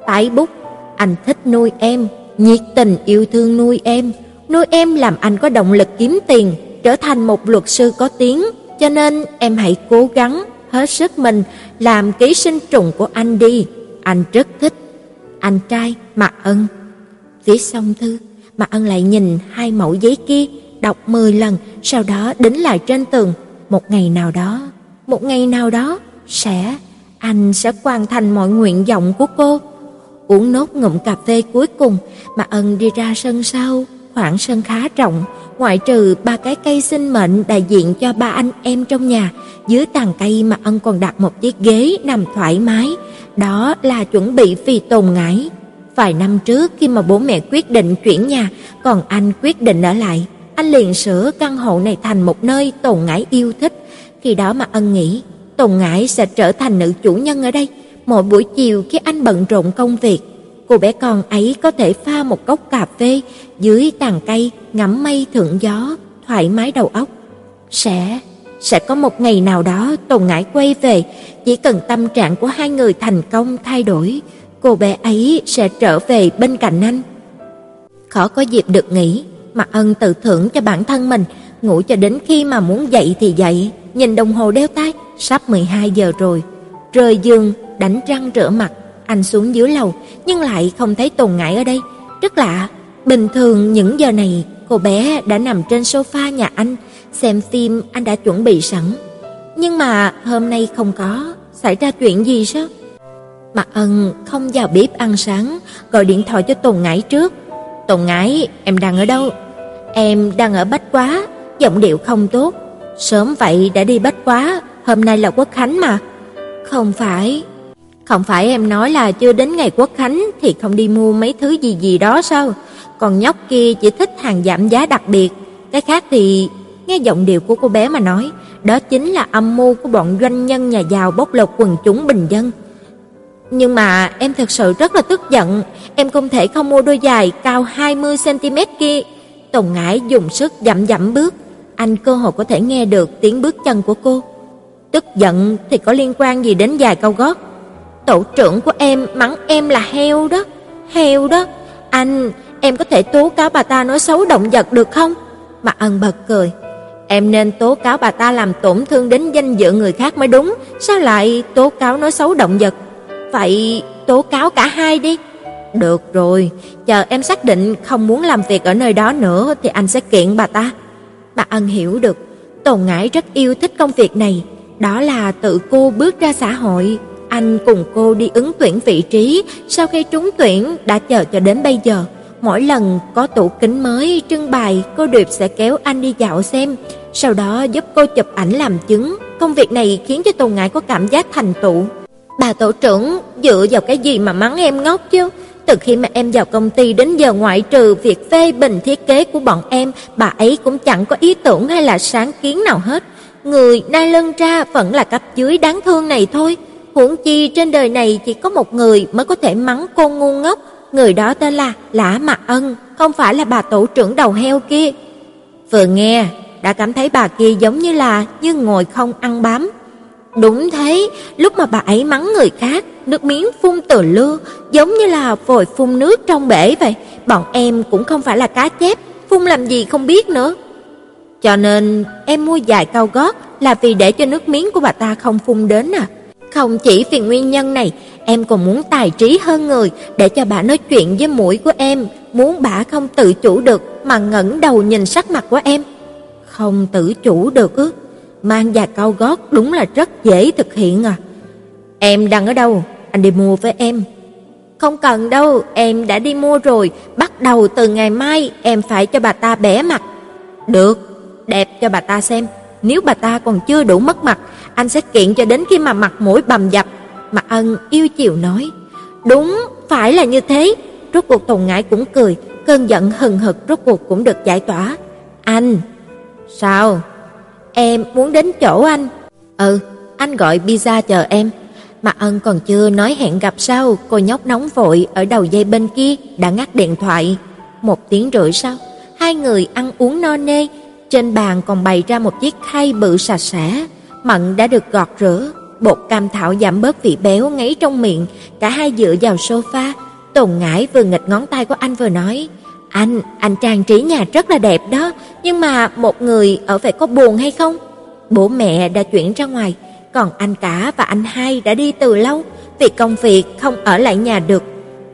Tái bút, anh thích nuôi em, nhiệt tình yêu thương nuôi em. Nuôi em làm anh có động lực kiếm tiền, trở thành một luật sư có tiếng. Cho nên em hãy cố gắng, hết sức mình, làm ký sinh trùng của anh đi. Anh rất thích. Anh trai, Mạc Ân. Viết xong thư, mà Ân lại nhìn hai mẫu giấy kia, đọc 10 lần, sau đó đính lại trên tường. Một ngày nào đó, một ngày nào đó, sẽ, anh sẽ hoàn thành mọi nguyện vọng của cô. Uống nốt ngụm cà phê cuối cùng, mà Ân đi ra sân sau, khoảng sân khá rộng, ngoại trừ ba cái cây sinh mệnh đại diện cho ba anh em trong nhà, dưới tàn cây mà Ân còn đặt một chiếc ghế nằm thoải mái, đó là chuẩn bị vì tồn ngãi. Vài năm trước khi mà bố mẹ quyết định chuyển nhà, còn anh quyết định ở lại, anh liền sửa căn hộ này thành một nơi Tồn Ngải yêu thích. Khi đó mà ân nghĩ, Tồn Ngải sẽ trở thành nữ chủ nhân ở đây. Mỗi buổi chiều khi anh bận rộn công việc, cô bé con ấy có thể pha một cốc cà phê dưới tàn cây, ngắm mây thượng gió, thoải mái đầu óc. Sẽ sẽ có một ngày nào đó Tồn Ngải quay về, chỉ cần tâm trạng của hai người thành công thay đổi, cô bé ấy sẽ trở về bên cạnh anh. Khó có dịp được nghỉ, Mạc Ân tự thưởng cho bản thân mình, ngủ cho đến khi mà muốn dậy thì dậy, nhìn đồng hồ đeo tay, sắp 12 giờ rồi. Rời giường, đánh răng rửa mặt, anh xuống dưới lầu, nhưng lại không thấy Tồn Ngải ở đây. Rất lạ, bình thường những giờ này cô bé đã nằm trên sofa nhà anh, xem phim anh đã chuẩn bị sẵn. Nhưng mà hôm nay không có, xảy ra chuyện gì sao? Mặt Ân không vào bếp ăn sáng, gọi điện thoại cho Tồn Ngải trước. "Tồn Ngải, em đang ở đâu?" "Em đang ở Bách Quá." Giọng điệu không tốt. "Sớm vậy đã đi Bách Quá, hôm nay là Quốc khánh mà." "Không phải." "Không phải em nói là chưa đến ngày Quốc khánh thì không đi mua mấy thứ gì gì đó sao? Còn nhóc kia chỉ thích hàng giảm giá đặc biệt, cái khác thì..." Nghe giọng điệu của cô bé mà nói, đó chính là âm mưu của bọn doanh nhân nhà giàu bóc lột quần chúng bình dân. Nhưng mà em thật sự rất là tức giận, em không thể không mua đôi giày cao 20 cm kia. Tùng Ngải dùng sức dậm dậm bước, anh cơ hồ có thể nghe được tiếng bước chân của cô. Tức giận thì có liên quan gì đến giày cao gót? Tổ trưởng của em mắng em là heo đó, heo đó. Anh, em có thể tố cáo bà ta nói xấu động vật được không? Mà Ân bật cười. Em nên tố cáo bà ta làm tổn thương đến danh dự người khác mới đúng, sao lại tố cáo nói xấu động vật? Vậy tố cáo cả hai đi. Được rồi, chờ em xác định không muốn làm việc ở nơi đó nữa thì anh sẽ kiện bà ta. Bà Ân hiểu được, Tồn Ngải rất yêu thích công việc này, đó là tự cô bước ra xã hội. Anh cùng cô đi ứng tuyển vị trí, sau khi trúng tuyển đã chờ cho đến bây giờ. Mỗi lần có tủ kính mới trưng bày, cô Điệp sẽ kéo anh đi dạo xem, sau đó giúp cô chụp ảnh làm chứng. Công việc này khiến cho Tồn Ngải có cảm giác thành tựu. Bà tổ trưởng dựa vào cái gì mà mắng em ngốc chứ? Từ khi mà em vào công ty đến giờ ngoại trừ việc phê bình thiết kế của bọn em, bà ấy cũng chẳng có ý tưởng hay là sáng kiến nào hết. người nai lưng ra vẫn là cấp dưới đáng thương này thôi. Huống chi trên đời này chỉ có một người mới có thể mắng cô ngu ngốc, người đó tên là Lã Mạc Ân, không phải là bà tổ trưởng đầu heo kia. Vừa nghe, đã cảm thấy bà kia giống như là như ngồi không ăn bám. Đúng thế, lúc mà bà ấy mắng người khác, nước miếng phun từ lưa, giống như là vòi phun nước trong bể vậy. Bọn em cũng không phải là cá chép, phun làm gì không biết nữa. Cho nên em mua dài cao gót là vì để cho nước miếng của bà ta không phun đến à. Không chỉ vì nguyên nhân này, em còn muốn tài trí hơn người để cho bà nói chuyện với mũi của em, muốn bà không tự chủ được mà ngẩng đầu nhìn sắc mặt của em. Không tự chủ được ư? Mang giày cao gót đúng là rất dễ thực hiện à. Em đang ở đâu? Anh đi mua với em. Không cần đâu, em đã đi mua rồi, bắt đầu từ ngày mai em phải cho bà ta bẻ mặt. Được, đẹp cho bà ta xem, nếu bà ta còn chưa đủ mất mặt, anh sẽ kiện cho đến khi mà mặt mũi bầm dập." mà Ân yêu chiều nói. "Đúng, phải là như thế." Rốt cuộc Tùng Ngãi cũng cười, cơn giận hừng hực rốt cuộc cũng được giải tỏa. "Anh, sao? Em muốn đến chỗ anh." "Ừ, anh gọi pizza chờ em." Mạc Ân còn chưa nói hẹn gặp sau, cô nhóc nóng vội ở đầu dây bên kia đã ngắt điện thoại. Một tiếng rưỡi sau, hai người ăn uống no nê, trên bàn còn bày ra một chiếc khay bự sạch sẽ, mận đã được gọt rửa, bột cam thảo giảm bớt vị béo ngấy trong miệng, cả hai dựa vào sofa. Tồn Ngải vừa nghịch ngón tay của anh vừa nói, "Anh, anh trang trí nhà rất là đẹp đó, nhưng mà một người ở phải có buồn hay không?" Bố mẹ đã chuyển ra ngoài, còn anh cả và anh hai đã đi từ lâu, vì công việc không ở lại nhà được.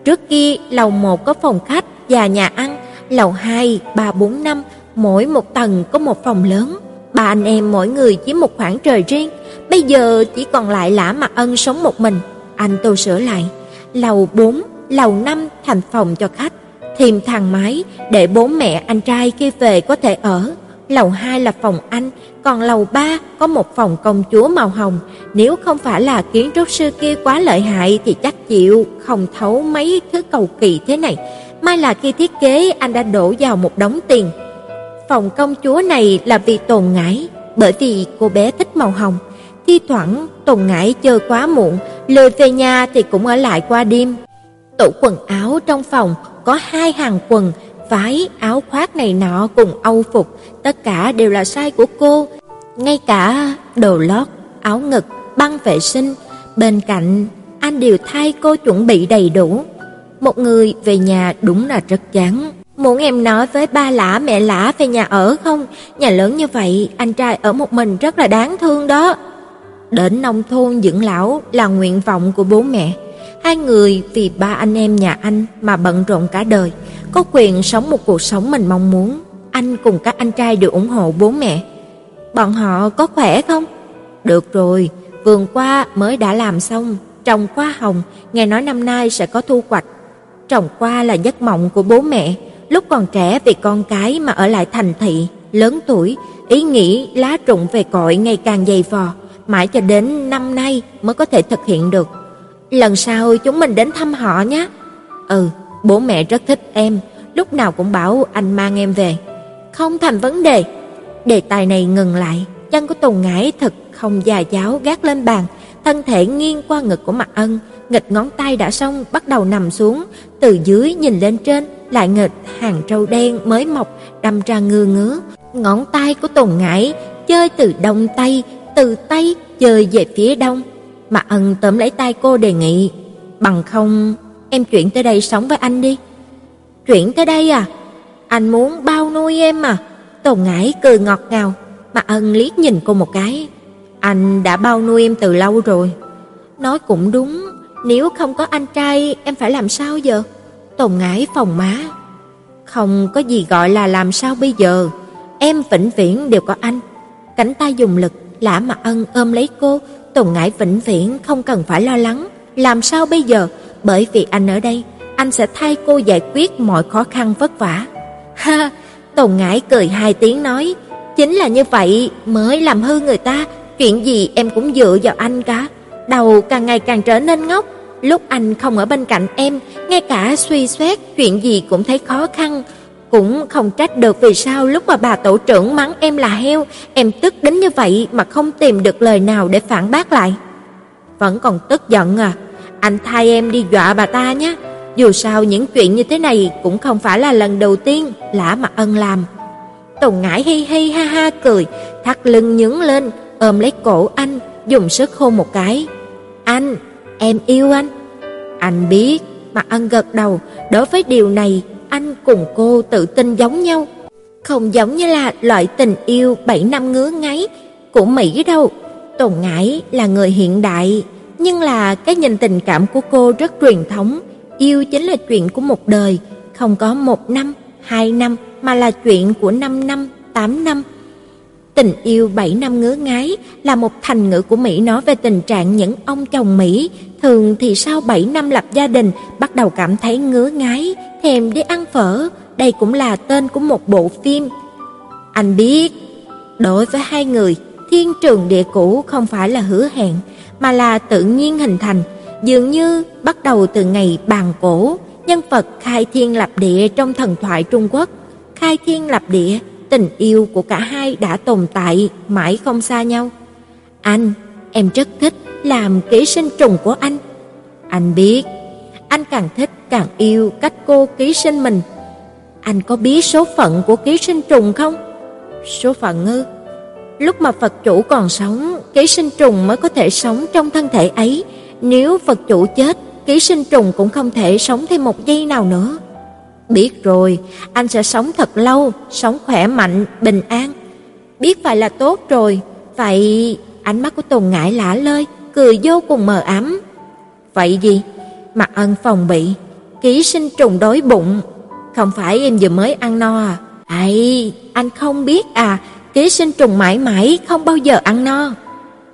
Trước kia lầu 1 có phòng khách và nhà ăn, lầu 2, 3, 4, 5 mỗi một tầng có một phòng lớn, ba anh em mỗi người chiếm một khoảng trời riêng, bây giờ chỉ còn lại Lã Mặc Ân sống một mình. Anh tu sửa lại, lầu 4, lầu 5 thành phòng cho khách, thêm thang máy để bố mẹ anh trai khi về có thể ở. Lầu 2 là phòng anh, còn lầu 3 có một phòng công chúa màu hồng, nếu không phải là kiến trúc sư kia quá lợi hại thì chắc chịu không thấu mấy thứ cầu kỳ thế này. May là khi thiết kế anh đã đổ vào một đống tiền, Phòng công chúa này là vì Tồn Ngải, bởi vì cô bé thích màu hồng. Thi thoảng Tồn Ngải chơi quá muộn, lười về nhà thì cũng ở lại qua đêm. Tủ quần áo trong phòng có hai hàng quần, váy, áo khoác này nọ cùng âu phục, tất cả đều là size của cô. Ngay cả đồ lót, áo ngực, băng vệ sinh, bên cạnh anh đều thay cô chuẩn bị đầy đủ. Một người về nhà đúng là rất chán. Muốn em nói với ba lã mẹ lã về nhà ở không? Nhà lớn như vậy, anh trai ở một mình rất là đáng thương đó. Đến nông thôn dưỡng lão là nguyện vọng của bố mẹ. Hai người vì ba anh em nhà anh mà bận rộn cả đời, có quyền sống một cuộc sống mình mong muốn. Anh cùng các anh trai đều ủng hộ bố mẹ. Bọn họ có khỏe không? Được rồi, vườn qua mới đã làm xong, trồng hoa hồng, nghe nói năm nay sẽ có thu hoạch. Trồng qua là giấc mộng của bố mẹ, Lúc còn trẻ vì con cái mà ở lại thành thị, lớn tuổi, ý nghĩ lá rụng về cội ngày càng dày vò, mãi cho đến năm nay mới có thể thực hiện được. Lần sau chúng mình đến thăm họ nhé. Ừ, bố mẹ rất thích em, lúc nào cũng bảo anh mang em về. Không thành vấn đề. Đề tài này ngừng lại, chân của Tùng Ngải thật không già giáo gác lên bàn, thân thể nghiêng qua ngực của Mạc Ân, nghịch ngón tay đã xong bắt đầu nằm xuống, từ dưới nhìn lên trên, lại nghịch hàng trâu đen mới mọc đâm ra ngư ngứa. Ngón tay của Tùng Ngải chơi từ đông tây, từ tây chơi về phía đông. Mà ân tóm lấy tay cô đề nghị, bằng không em chuyển tới đây sống với anh đi. Chuyển tới đây à? Anh muốn bao nuôi em mà. Tùng Ngải cười ngọt ngào, mà ân liếc nhìn cô một cái. Anh đã bao nuôi em từ lâu rồi. Nói cũng đúng, nếu không có anh trai em phải làm sao giờ? Tồn ngải phòng má. Không có gì gọi là làm sao bây giờ, em vĩnh viễn đều có anh. Cánh tay dùng lực, Lã Mạc Ân ôm lấy cô, Tồn ngải vĩnh viễn không cần phải lo lắng, làm sao bây giờ, bởi vì anh ở đây, anh sẽ thay cô giải quyết mọi khó khăn vất vả. [LAUGHS] Ha, Tồn ngải cười hai tiếng nói, chính là như vậy mới làm hư người ta, chuyện gì em cũng dựa vào anh cả. Đầu càng ngày càng trở nên ngốc, Lúc anh không ở bên cạnh em, ngay cả suy xét chuyện gì cũng thấy khó khăn. Cũng không trách được vì sao lúc mà bà tổ trưởng mắng em là heo, em tức đến như vậy mà không tìm được lời nào để phản bác lại. Vẫn còn tức giận à? Anh thay em đi dọa bà ta nhé. Dù sao những chuyện như thế này cũng không phải là lần đầu tiên Lã Mặt Ân làm. Tùng Ngải hi hi ha ha cười, thắt lưng nhướng lên, ôm lấy cổ anh, dùng sức hôn một cái. "Anh, em yêu anh." Anh biết, Mặt Ân gật đầu, đối với điều này, anh cùng cô tự tin giống nhau, không giống như là loại tình yêu 7 năm ngứa ngáy của Mỹ đâu. Tồn Ngải là người hiện đại, nhưng là cái nhìn tình cảm của cô rất truyền thống, yêu chính là chuyện của một đời, không có một năm, hai năm mà là chuyện của 5 năm, 8 năm. Tình yêu 7 năm ngứa ngái là một thành ngữ của Mỹ nói về tình trạng những ông chồng Mỹ thường thì sau 7 năm lập gia đình bắt đầu cảm thấy ngứa ngái, thèm đi ăn phở, đây cũng là tên của một bộ phim. Anh biết, đối với hai người, thiên trường địa cũ không phải là hứa hẹn, mà là tự nhiên hình thành, dường như bắt đầu từ ngày bàn cổ, nhân vật khai thiên lập địa trong thần thoại Trung Quốc. Khai thiên lập địa, tình yêu của cả hai đã tồn tại mãi không xa nhau. Anh, em rất thích làm ký sinh trùng của anh. Anh biết, anh càng thích càng yêu cách cô ký sinh mình. Anh có biết số phận của ký sinh trùng không? Số phận ư? Lúc mà Phật chủ còn sống, ký sinh trùng mới có thể sống trong thân thể ấy. Nếu Phật chủ chết, ký sinh trùng cũng không thể sống thêm một giây nào nữa. Biết rồi, anh sẽ sống thật lâu, sống khỏe mạnh, bình an. Biết phải là tốt rồi, vậy ánh mắt của Tùng Ngải lả lơi, cười vô cùng mờ ám. Vậy gì? Mặt ân phòng bị, ký sinh trùng đói bụng. Không phải em vừa mới ăn no à? Ấy, anh không biết à, ký sinh trùng mãi mãi không bao giờ ăn no.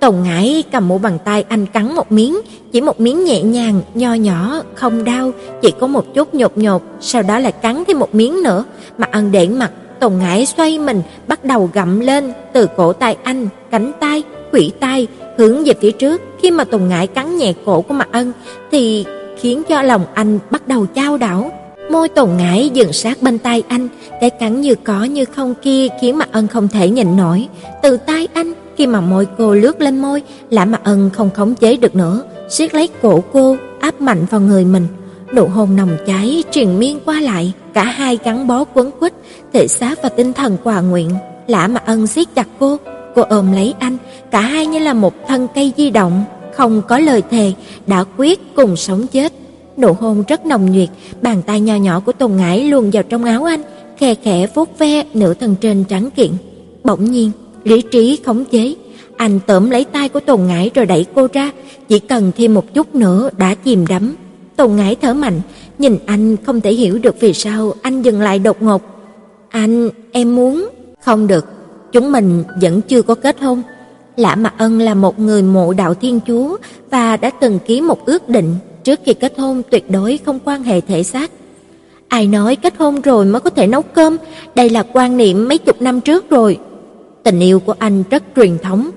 Tùng Ngải cầm mu bàn tay anh cắn một miếng, chỉ một miếng nhẹ nhàng, nho nhỏ, không đau, chỉ có một chút nhột nhột, sau đó lại cắn thêm một miếng nữa, mà ăn để mặt, Tùng Ngải xoay mình, bắt đầu gặm lên từ cổ tay anh, cánh tay, khuỷu tay, hướng về phía trước. Khi mà Tùng Ngải cắn nhẹ cổ của Mạc Ân thì khiến cho lòng anh bắt đầu chao đảo. Môi Tùng Ngải dừng sát bên tay anh, cái cắn như có như không kia khiến Mạc Ân không thể nhịn nổi. Từ tay anh khi mà môi cô lướt lên môi, Lã Mạc Ân không khống chế được nữa, siết lấy cổ cô, áp mạnh vào người mình. Nụ hôn nồng cháy truyền miên qua lại, cả hai gắn bó quấn quýt, thể xác và tinh thần hòa nguyện. Lã Mạc Ân siết chặt cô, cô ôm lấy anh, cả hai như là một thân cây di động, không có lời thề, đã quyết cùng sống chết. Nụ hôn rất nồng nhiệt, bàn tay nhỏ nhỏ của Tùng Ngải luồn vào trong áo anh, khe khẽ vuốt ve nửa thân trên trắng kiện. Bỗng nhiên, lý trí khống chế. Anh tóm lấy tay của Tùng Ngải rồi đẩy cô ra, chỉ cần thêm một chút nữa đã chìm đắm. Tùng Ngải thở mạnh, nhìn anh không thể hiểu được vì sao anh dừng lại đột ngột. "Anh, em muốn." "Không được, chúng mình vẫn chưa có kết hôn." Lã Mạc Ân là một người mộ đạo Thiên Chúa và đã từng ký một ước định trước khi kết hôn tuyệt đối không quan hệ thể xác. Ai nói kết hôn rồi mới có thể nấu cơm, đây là quan niệm mấy chục năm trước rồi. Tình yêu của anh rất truyền thống,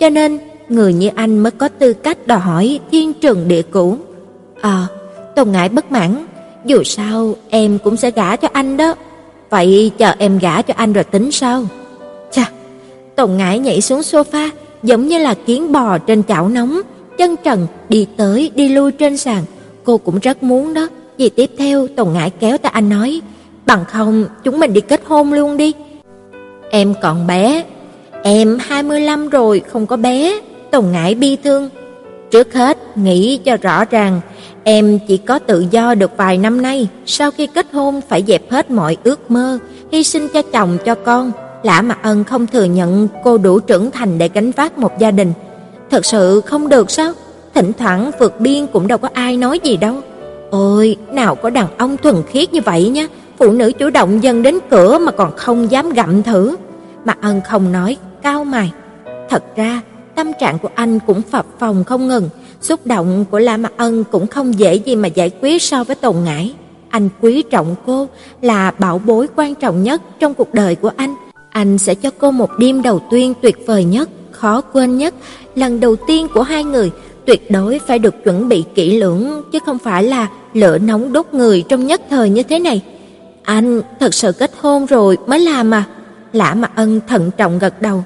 cho nên người như anh mới có tư cách đòi hỏi thiên trường địa cũ. À, Tôn Ngải bất mãn, dù sao em cũng sẽ gả cho anh đó. Vậy chờ em gả cho anh rồi tính sao? Chà, Ngải nhảy xuống sofa, giống như là kiến bò trên chảo nóng, chân trần đi tới đi lui trên sàn. Cô cũng rất muốn đó. Vì tiếp theo Tôn Ngải kéo tay anh nói, bằng không chúng mình đi kết hôn luôn đi. Em còn bé, Em 25 rồi, không có bé, Tùng Ngải bi thương. Trước hết, nghĩ cho rõ ràng, em chỉ có tự do được vài năm nay, sau khi kết hôn phải dẹp hết mọi ước mơ, hy sinh cho chồng cho con. Lã Mặt Ân không thừa nhận cô đủ trưởng thành để gánh vác một gia đình. Thật sự không được sao? Thỉnh thoảng vượt biên cũng đâu có ai nói gì đâu. Ôi, nào có đàn ông thuần khiết như vậy nhá phụ nữ chủ động dần đến cửa mà còn không dám gặm thử. Mặt Ân không nói, cao mày. Thật ra, tâm trạng của anh cũng phập phồng không ngừng, xúc động của La Mặc Ân cũng không dễ gì mà giải quyết so với Tồn Ngải. Anh quý trọng cô là bảo bối quan trọng nhất trong cuộc đời của anh. Anh sẽ cho cô một đêm đầu tiên tuyệt vời nhất, khó quên nhất, lần đầu tiên của hai người, tuyệt đối phải được chuẩn bị kỹ lưỡng chứ không phải là lửa nóng đốt người trong nhất thời như thế này. Anh thật sự kết hôn rồi mới làm à? Lã mà Ân thận trọng gật đầu.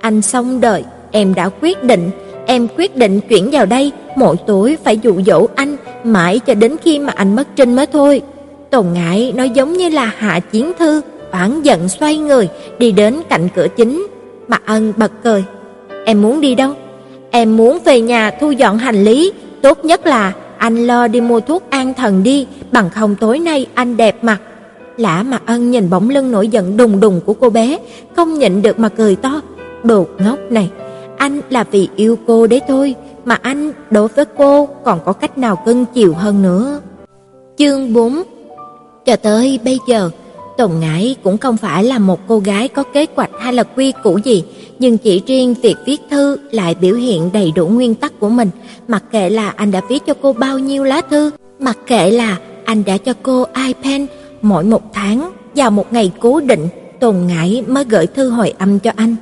Anh xong đợi em đã quyết định, em quyết định chuyển vào đây, mỗi tối phải dụ dỗ anh mãi cho đến khi mà anh mất trinh mới thôi. Tồn ngại nói giống như là hạ chiến thư, oán giận xoay người đi đến cạnh cửa chính. Mặt Ân bật cười. Em muốn đi đâu? Em muốn về nhà thu dọn hành lý, tốt nhất là anh lo đi mua thuốc an thần đi, bằng không tối nay anh đẹp mặt. Lã Mặt Ân nhìn bóng lưng nổi giận đùng đùng của cô bé, không nhịn được mà cười to. Đồ ngốc này, anh là vì yêu cô đấy thôi, mà anh đối với cô còn có cách nào cưng chiều hơn nữa. Chương 4 Cho tới bây giờ, Tồn Ngải cũng không phải là một cô gái có kế hoạch hay là quy củ gì, nhưng chỉ riêng việc viết thư lại biểu hiện đầy đủ nguyên tắc của mình, mặc kệ là anh đã viết cho cô bao nhiêu lá thư, mặc kệ là anh đã cho cô iPad mỗi một tháng vào một ngày cố định, Tồn Ngải mới gửi thư hồi âm cho anh.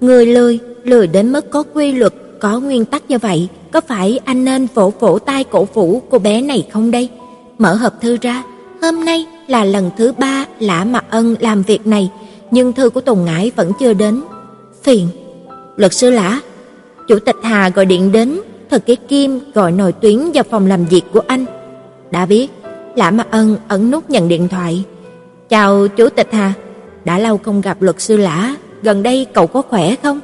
Người lười, lười đến mức có quy luật, có nguyên tắc như vậy, có phải anh nên vỗ vỗ tay cổ vũ cô bé này không đây? Mở hộp thư ra, hôm nay là lần thứ ba Lã Mạc Ân làm việc này, nhưng thư của Tùng Ngải vẫn chưa đến. Phiền. Luật sư Lã, chủ tịch Hà gọi điện đến, thật cái kim gọi Nội tuyến vào phòng làm việc của anh. Đã biết, Lã Mạc Ân ấn nút nhận điện thoại. "Chào chủ tịch Hà, đã lâu không gặp luật sư Lã, gần đây cậu có khỏe không?"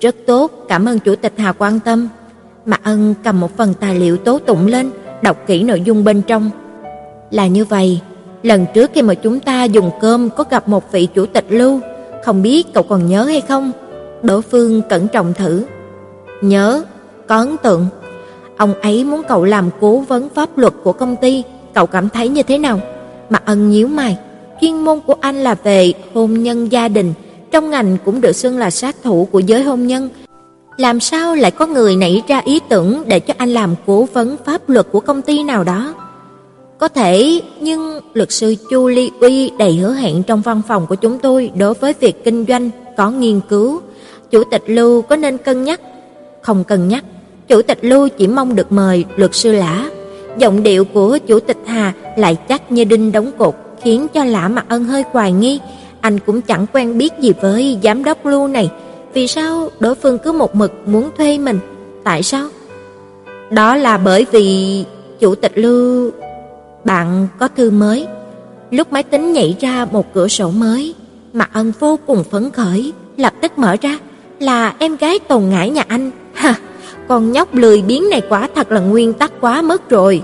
"Rất tốt, cảm ơn chủ tịch Hà quan tâm." Mạc Ân cầm một phần tài liệu tố tụng lên, đọc kỹ nội dung bên trong. Là như vậy, lần trước khi mà chúng ta dùng cơm có gặp một vị chủ tịch Lưu, không biết cậu còn nhớ hay không? Đỗ phương cẩn trọng thử. Nhớ, có ấn tượng. Ông ấy muốn cậu làm cố vấn pháp luật của công ty, cậu cảm thấy như thế nào? Mà Ân nhíu mày, chuyên môn của anh là về hôn nhân gia đình, trong ngành cũng được xưng là sát thủ của giới hôn nhân. Làm sao lại có người nảy ra ý tưởng để cho anh làm cố vấn pháp luật của công ty nào đó? Có thể, nhưng luật sư Chu Ly Uy đầy hứa hẹn trong văn phòng của chúng tôi đối với việc kinh doanh có nghiên cứu. Chủ tịch Lưu có nên cân nhắc? Không cân nhắc. Chủ tịch Lưu chỉ mong được mời luật sư Lã. Giọng điệu của chủ tịch Hà lại chắc như đinh đóng cột, khiến cho Lã Mạc Ân hơi hoài nghi. Anh cũng chẳng quen biết gì với giám đốc Lưu này. Vì sao đối phương cứ một mực muốn thuê mình? Tại sao? Đó là bởi vì chủ tịch Lưu bạn có thư mới. Lúc máy tính nhảy ra một cửa sổ mới, Mạc Ân vô cùng phấn khởi, lập tức mở ra, là em gái Tồn Ngải nhà anh. [LAUGHS] Ha, con nhóc lười biếng này quả thật là nguyên tắc quá mất rồi.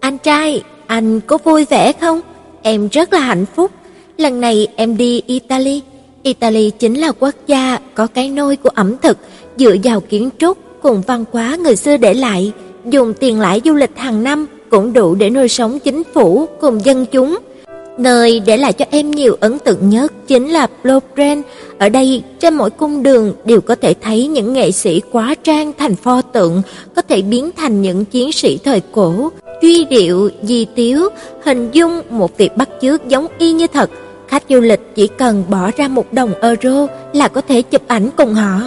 Anh trai, anh có vui vẻ không? Em rất là hạnh phúc. Lần này em đi Italy. Italy chính là quốc gia có cái nôi của ẩm thực dựa vào kiến trúc cùng văn hóa người xưa để lại, dùng tiền lãi du lịch hàng năm cũng đủ để nuôi sống chính phủ cùng dân chúng. Nơi để lại cho em nhiều ấn tượng nhất chính là Louvre. Ở đây, trên mỗi cung đường đều có thể thấy những nghệ sĩ quá trang thành pho tượng, có thể biến thành những chiến sĩ thời cổ, tuy điệu, di tiếu, hình dung một việc bắt chước giống y như thật. Khách du lịch chỉ cần bỏ ra một đồng euro là có thể chụp ảnh cùng họ.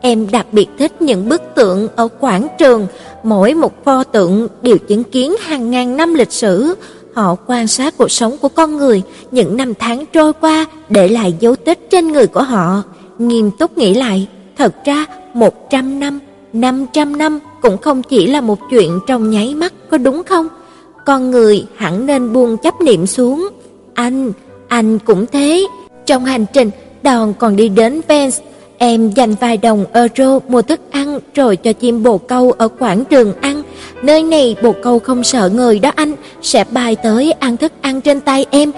Em đặc biệt thích những bức tượng ở quảng trường, mỗi một pho tượng đều chứng kiến hàng ngàn năm lịch sử. Họ quan sát cuộc sống của con người, những năm tháng trôi qua để lại dấu tích trên người của họ. Nghiêm túc nghĩ lại, thật ra 100 năm, 500 năm cũng không chỉ là một chuyện trong nháy mắt, có đúng không? Con người hẳn nên buông chấp niệm xuống. Anh, anh cũng thế. Trong hành trình, đoàn còn đi đến Venice. Em dành vài đồng euro mua thức ăn rồi cho chim bồ câu ở quảng trường ăn. Nơi này bồ câu không sợ người đó anh, sẽ bay tới ăn thức ăn trên tay em.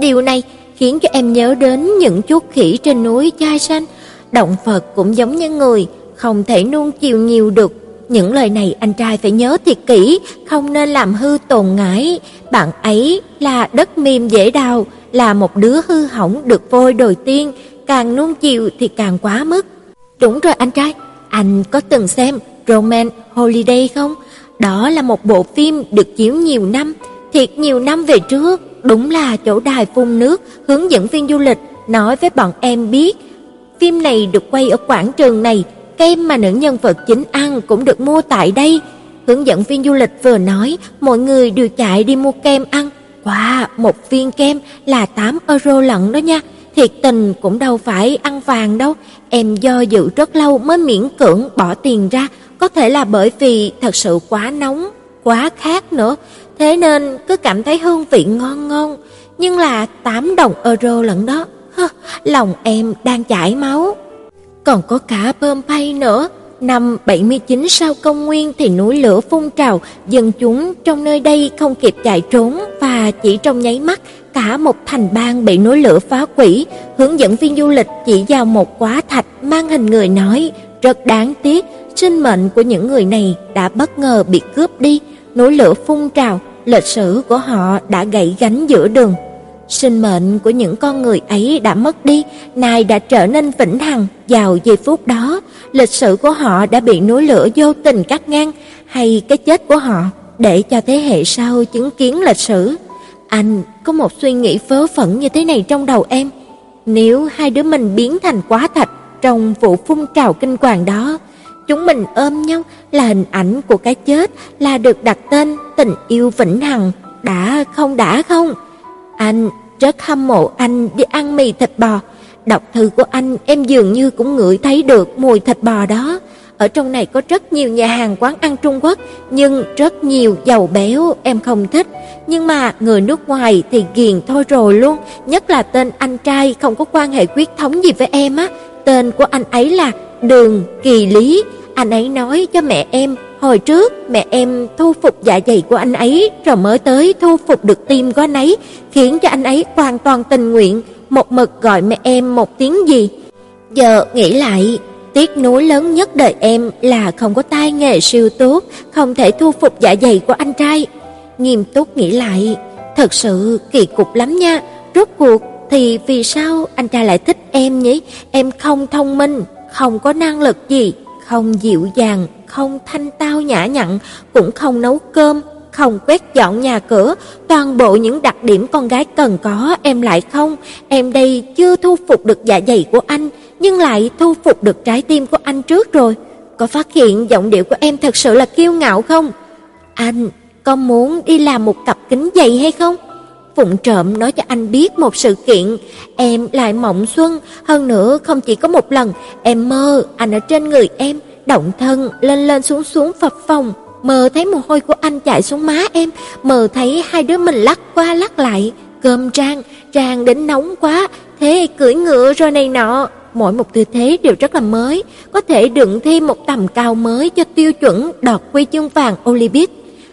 Điều này khiến cho em nhớ đến những chú khỉ trên núi chai xanh. Động vật cũng giống như người, không thể nuông chiều nhiều được. Những lời này anh trai phải nhớ thiệt kỹ, không nên làm hư tồn ngãi. Bạn ấy là đất mềm dễ đào, là một đứa hư hỏng được vôi đồi tiên càng nuông chiều thì càng quá mức. Đúng rồi anh trai, anh có từng xem Roman Holiday không? Đó là một bộ phim được chiếu nhiều năm, thiệt nhiều năm về trước, đúng là chỗ đài phun nước, hướng dẫn viên du lịch nói với bọn em biết. Phim này được quay ở quảng trường này, kem mà nữ nhân vật chính ăn cũng được mua tại đây. Hướng dẫn viên du lịch vừa nói, mọi người đều chạy đi mua kem ăn. Wow, một viên kem là 8 euro lận đó nha. Thiệt tình cũng đâu phải ăn vàng đâu. Em do dự rất lâu mới miễn cưỡng bỏ tiền ra, có thể là bởi vì thật sự quá nóng, quá khát nữa, thế nên cứ cảm thấy hương vị ngon ngon, nhưng là 8 đồng euro lận đó. Hơ, lòng em đang chảy máu. Còn có cả bơm Pompeii nữa, Năm 79 sau công nguyên thì núi lửa phun trào, dân chúng trong nơi đây không kịp chạy trốn và chỉ trong nháy mắt cả một thành bang bị núi lửa phá hủy. Hướng dẫn viên du lịch chỉ vào một quá thạch mang hình người nói, rất đáng tiếc, sinh mệnh của những người này đã bất ngờ bị cướp đi. Núi lửa phun trào, lịch sử của họ đã gãy gánh giữa đường. Sinh mệnh của những con người ấy đã mất đi, nay đã trở nên vĩnh hằng vào giây phút đó, lịch sử của họ đã bị núi lửa vô tình cắt ngang, hay cái chết của họ để cho thế hệ sau chứng kiến lịch sử. Anh có một suy nghĩ vớ vẩn như thế này trong đầu em. Nếu hai đứa mình biến thành quá thạch trong vụ phun trào kinh hoàng đó, chúng mình ôm nhau là hình ảnh của cái chết, là được đặt tên tình yêu vĩnh hằng, đã không đã không? Anh rất hâm mộ anh đi ăn mì thịt bò. Đọc thư của anh em dường như cũng ngửi thấy được mùi thịt bò đó. Ở trong này có rất nhiều nhà hàng quán ăn Trung Quốc, nhưng rất nhiều dầu béo em không thích. Nhưng mà người nước ngoài thì ghiền thôi rồi luôn, nhất là tên anh trai không có quan hệ quyết thống gì với em á. Tên của anh ấy là Đường Kỳ Lý. Anh ấy nói cho mẹ em Hồi trước mẹ em thu phục dạ dày của anh ấy rồi mới tới thu phục được tim của anh ấy, khiến cho anh ấy hoàn toàn tình nguyện, một mực gọi mẹ em một tiếng gì. Giờ nghĩ lại, tiếc nuối lớn nhất đời em là không có tai nghề siêu tốt, không thể thu phục dạ dày của anh trai. Nghiêm túc nghĩ lại, thật sự kỳ cục lắm nha. Rốt cuộc thì vì sao anh trai lại thích em nhỉ? Em không thông minh, không có năng lực gì, không dịu dàng, không thanh tao nhã nhặn, cũng không nấu cơm, không quét dọn nhà cửa, toàn bộ những đặc điểm con gái cần có em lại không. Em đây chưa thu phục được dạ dày của anh, nhưng lại thu phục được trái tim của anh trước rồi. Có phát hiện giọng điệu của em thật sự là kiêu ngạo không? Anh, có muốn đi làm một cặp kính dày hay không? Phụng trộm nói cho anh biết một sự kiện, em lại mộng xuân, hơn nữa không chỉ có một lần, em mơ anh ở trên người em, động thân lên lên xuống xuống phập phồng, mơ thấy mồ hôi của anh chạy xuống má em, mơ thấy hai đứa mình lắc qua lắc lại, cơm rang, rang đến nóng quá, thế cưỡi ngựa rồi này nọ, mỗi một tư thế đều rất là mới, có thể đựng thêm một tầm cao mới cho tiêu chuẩn đoạt huy chương vàng Olympic.